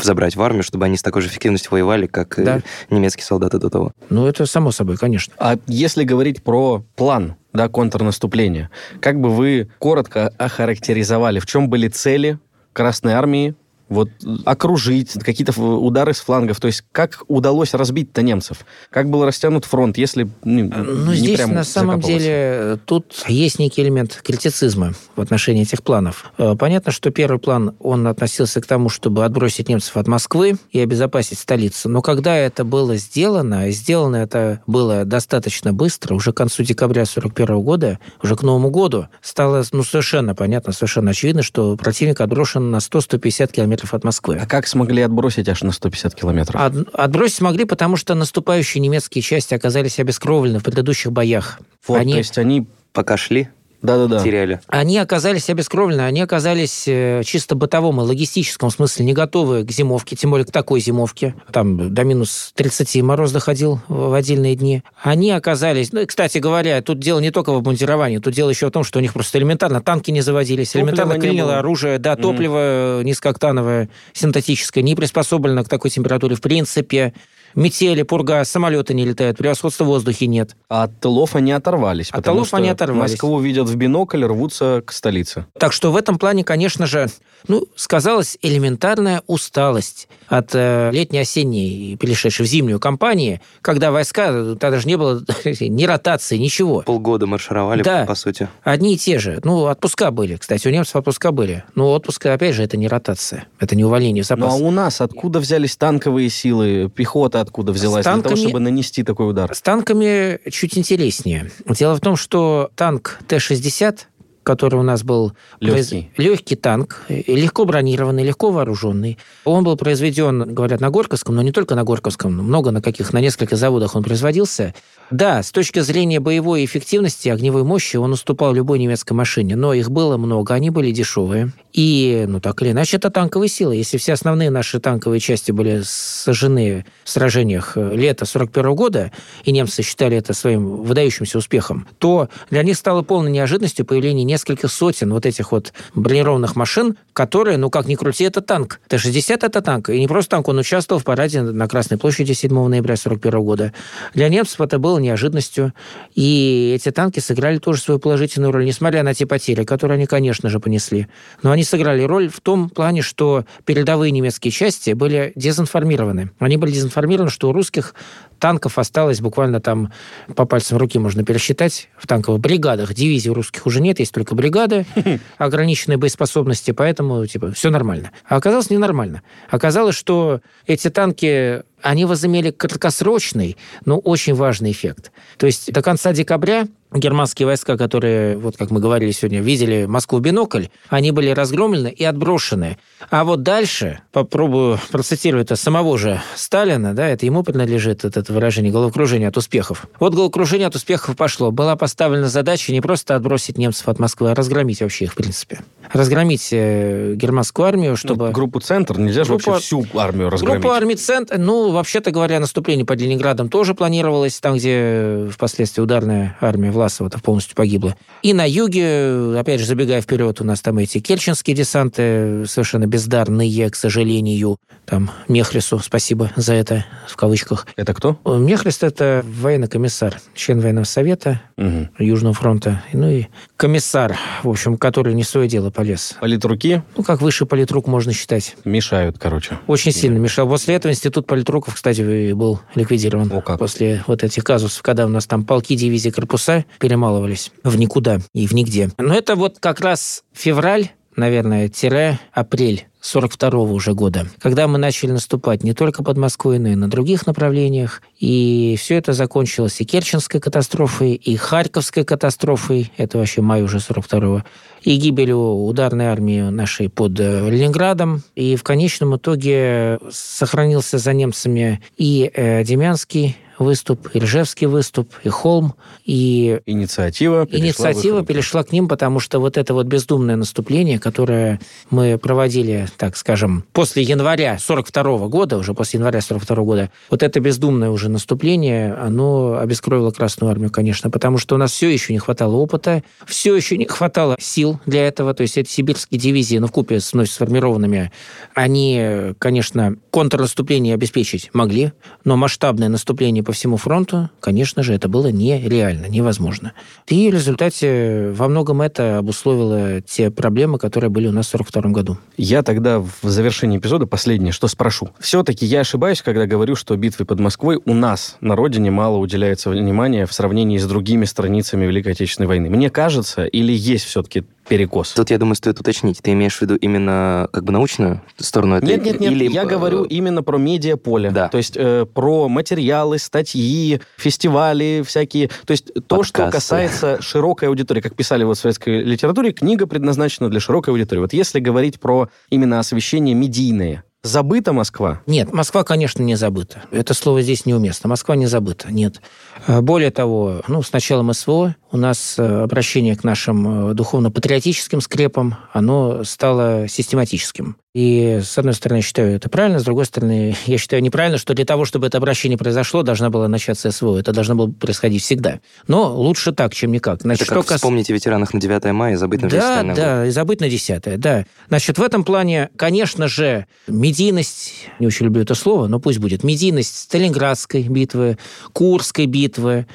забрать в армию, чтобы они с такой же эффективностью воевали, как да. немецкие солдаты до того.
Ну, это само собой, конечно.
А если говорить про план да, контрнаступления. Как бы вы коротко охарактеризовали, в чем были цели Красной Армии вот окружить, какие-то удары с флангов. То есть как удалось разбить-то немцев? Как был растянут фронт, если ну,
ну не здесь на самом деле тут есть некий элемент критицизма в отношении этих планов. Э, понятно, что первый план, он относился к тому, чтобы отбросить немцев от Москвы и обезопасить столицу. Но когда это было сделано, сделано это было достаточно быстро, уже к концу декабря 1941 года, уже к Новому году, стало ну, совершенно понятно, совершенно очевидно, что противник отброшен на 100-150 километров километров от Москвы.
А как смогли отбросить аж на 150 километров?
От, отбросить смогли, потому что наступающие немецкие части оказались обескровлены в предыдущих боях.
Вот, они... то есть они
пока шли? Да-да-да. теряли.
Они оказались обескровлены, они оказались э, чисто бытовом и логистическом смысле не готовы к зимовке, тем более к такой зимовке. Там до минус 30 мороз доходил в отдельные дни. Они оказались... Ну, и, кстати говоря, тут дело не только в обмундировании, тут дело еще в том, что у них просто элементарно танки не заводились, топлива элементарно клинило оружие, да, топливо mm. низкооктановое, синтетическое, не приспособлено к такой температуре в принципе метели, пурга, самолеты не летают, превосходства в воздухе нет.
А от тылов они оторвались.
От тылов они оторвались.
Москву видят в бинокль, рвутся к столице.
Так что в этом плане, конечно же, ну, сказалась элементарная усталость от э, летней-осенней, перешедшей в зимнюю кампании, когда войска, тогда даже не было *laughs* ни ротации, ничего.
Полгода маршировали, да, по сути.
одни и те же. Ну, отпуска были, кстати, у немцев отпуска были. Но отпуска, опять же, это не ротация, это не увольнение в запас.
Ну, а у нас откуда взялись танковые силы, пехота откуда взялась танками, для того, чтобы нанести такой удар?
С танками чуть интереснее. Дело в том, что танк Т-60 который у нас был
легкий,
легкий танк, легко бронированный, легко вооруженный. Он был произведен, говорят, на Горьковском, но не только на Горьковском, много на каких, на нескольких заводах он производился. Да, с точки зрения боевой эффективности, огневой мощи, он уступал любой немецкой машине, но их было много, они были дешевые. И, ну, так или иначе, это танковые силы. Если все основные наши танковые части были сожжены в сражениях э, лета 41 года, и немцы считали это своим выдающимся успехом, то для них стало полной неожиданностью появление нескольких сотен вот этих вот бронированных машин, которые, ну, как ни крути, это танк. Т-60 это танк. И не просто танк, он участвовал в параде на Красной площади 7 ноября 41 года. Для немцев это было неожиданностью. И эти танки сыграли тоже свою положительную роль, несмотря на те потери, которые они, конечно же, понесли. Но они сыграли роль в том плане, что передовые немецкие части были дезинформированы. Они были дезинформированы, что у русских танков осталось буквально там по пальцам руки можно пересчитать в танковых бригадах. Дивизий русских уже нет, есть только бригады *laughs* ограниченной боеспособности, поэтому типа все нормально. А оказалось ненормально. Оказалось, что эти танки они возымели краткосрочный, но очень важный эффект. То есть до конца декабря германские войска, которые, вот как мы говорили сегодня, видели Москву в бинокль, они были разгромлены и отброшены. А вот дальше, попробую процитировать это самого же Сталина, да, это ему принадлежит это выражение головокружение от успехов. Вот головокружение от успехов пошло. Была поставлена задача не просто отбросить немцев от Москвы, а разгромить вообще их, в принципе. Разгромить э, германскую армию, ну, чтобы...
Ну, группу «Центр» нельзя же вообще всю армию разгромить.
Группу армии «Центр», ну, вообще-то говоря, наступление под Ленинградом тоже планировалось, там, где впоследствии ударная армия Власова-то полностью погибла. И на юге, опять же, забегая вперед, у нас там эти керченские десанты, совершенно бездарные, к сожалению. Там Мехлису, спасибо за это, в кавычках.
Это кто?
Мехлист – это военный комиссар, член военного совета угу. Южного фронта. Ну и комиссар, в общем, который не свое дело полез.
Политруки?
Ну, как выше политрук можно считать.
Мешают, короче.
Очень сильно мешал. После этого институт политруков, кстати, был ликвидирован.
О, как?
После вот этих казусов, когда у нас там полки, дивизии, корпуса перемалывались в никуда и в нигде. Но это вот как раз февраль, наверное, тире апрель 42 уже года, когда мы начали наступать не только под Москвой, но и на других направлениях. И все это закончилось и Керченской катастрофой, и Харьковской катастрофой, это вообще май уже 42-го, и гибелью ударной армии нашей под э, Ленинградом. И в конечном итоге сохранился за немцами и э, Демянский выступ, и Ржевский выступ, и Холм, и...
Инициатива
перешла Инициатива перешла к ним, потому что вот это вот бездумное наступление, которое мы проводили, так скажем, после января 42 года, уже после января 42 года, вот это бездумное уже наступление, оно обескровило Красную Армию, конечно, потому что у нас все еще не хватало опыта, все еще не хватало сил для этого, то есть эти сибирские дивизии, ну, в купе с вновь сформированными, они, конечно, контрнаступление обеспечить могли, но масштабное наступление по всему фронту, конечно же, это было нереально, невозможно. И в результате во многом это обусловило те проблемы, которые были у нас в 1942 году.
Я тогда в завершении эпизода последнее, что спрошу. Все-таки я ошибаюсь, когда говорю, что битве под Москвой у нас на родине мало уделяется внимания в сравнении с другими страницами Великой Отечественной войны. Мне кажется, или есть все-таки перекос.
Тут, я думаю, стоит уточнить. Ты имеешь в виду именно как бы научную сторону?
Нет, нет, нет. Или... Я говорю именно про медиаполе.
Да.
То есть э, про материалы, статьи, фестивали всякие. То есть Подкасты. то, что касается широкой аудитории. Как писали вот в советской литературе, книга предназначена для широкой аудитории. Вот если говорить про именно освещение медийное, Забыта Москва?
Нет, Москва, конечно, не забыта. Это слово здесь неуместно. Москва не забыта, нет. А более того, ну, с началом СВО у нас э, обращение к нашим э, духовно-патриотическим скрепам, оно стало систематическим. И, с одной стороны, я считаю это правильно, с другой стороны, *laughs* я считаю неправильно, что для того, чтобы это обращение произошло, должна была начаться СВО. Это должно было происходить всегда. Но лучше так, чем никак.
Значит, это как что вспомните ветеранах на 9 мая и забыть на
Да, да, и забыть на 10 да. Значит, в этом плане, конечно же, медийность, не очень люблю это слово, но пусть будет, медийность Сталинградской битвы, Курской битвы,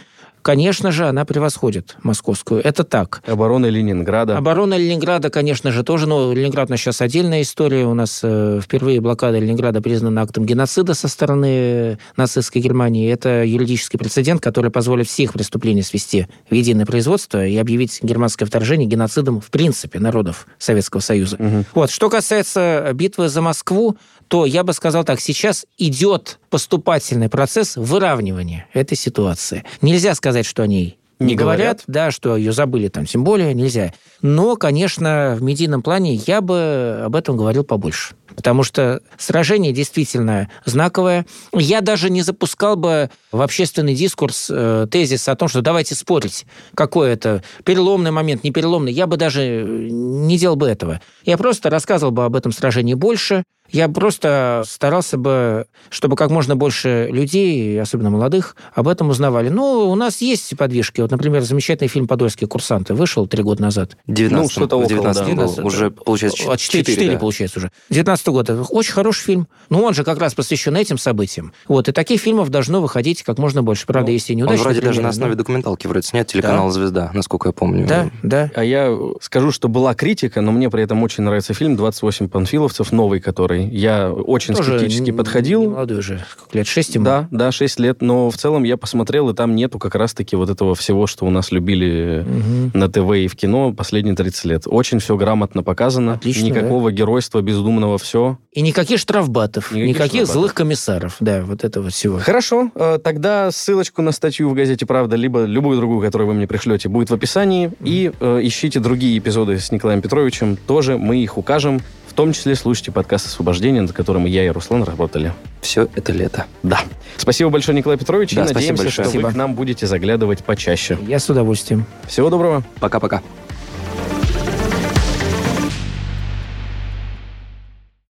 конечно же, она превосходит московскую. Это так.
Оборона Ленинграда.
Оборона Ленинграда, конечно же, тоже. Но Ленинград у нас сейчас отдельная история. У нас э, впервые блокада Ленинграда признана актом геноцида со стороны нацистской Германии. Это юридический прецедент, который позволит всех преступлений свести в единое производство и объявить германское вторжение геноцидом в принципе народов Советского Союза. Угу. Вот. Что касается битвы за Москву, то я бы сказал так, сейчас идет поступательный процесс выравнивания этой ситуации. Нельзя сказать, что они не, говорят, говорят, да, что ее забыли там, тем более нельзя. Но, конечно, в медийном плане я бы об этом говорил побольше. Потому что сражение действительно знаковое. Я даже не запускал бы в общественный дискурс э, тезис о том, что давайте спорить, какой это переломный момент, не переломный. Я бы даже не делал бы этого. Я просто рассказывал бы об этом сражении больше, я просто старался бы, чтобы как можно больше людей, особенно молодых, об этом узнавали. Ну, у нас есть подвижки. Вот, например, замечательный фильм «Подольские курсанты» вышел три года назад.
19 ну, что-то около, 19 да. 19, уже, получается, 4,
4, 4 да. получается уже. 19 год. Очень хороший фильм. Ну, он же как раз посвящен этим событиям. Вот, и таких фильмов должно выходить как можно больше. Правда, ну, есть и неудачные
Он вроде
примеры,
даже на основе документалки вроде снят, телеканал да. «Звезда», насколько я помню.
Да, да.
А я скажу, что была критика, но мне при этом очень нравится фильм «28 панфиловцев», новый который. Я очень Тоже скептически подходил.
Молодой уже, лет 6 ему.
Да, да, 6 лет. Но в целом я посмотрел, и там нету как раз-таки вот этого всего, что у нас любили угу. на ТВ и в кино последние 30 лет. Очень все грамотно показано. Отлично, Никакого да? геройства бездумного, все.
И никаких штрафбатов, никаких, никаких штрафбатов. злых комиссаров. Да, вот этого всего.
Хорошо. Э, тогда ссылочку на статью в газете «Правда», либо любую другую, которую вы мне пришлете, будет в описании. Mm. И э, ищите другие эпизоды с Николаем Петровичем. Тоже мы их укажем. В том числе слушайте подкаст «Освобождение», над которым я и Руслан работали.
Все это лето.
Да. Спасибо большое, Николай Петрович. Да, и надеемся, большое. что спасибо. вы к нам будете заглядывать почаще.
Я с удовольствием.
Всего доброго.
Пока-пока.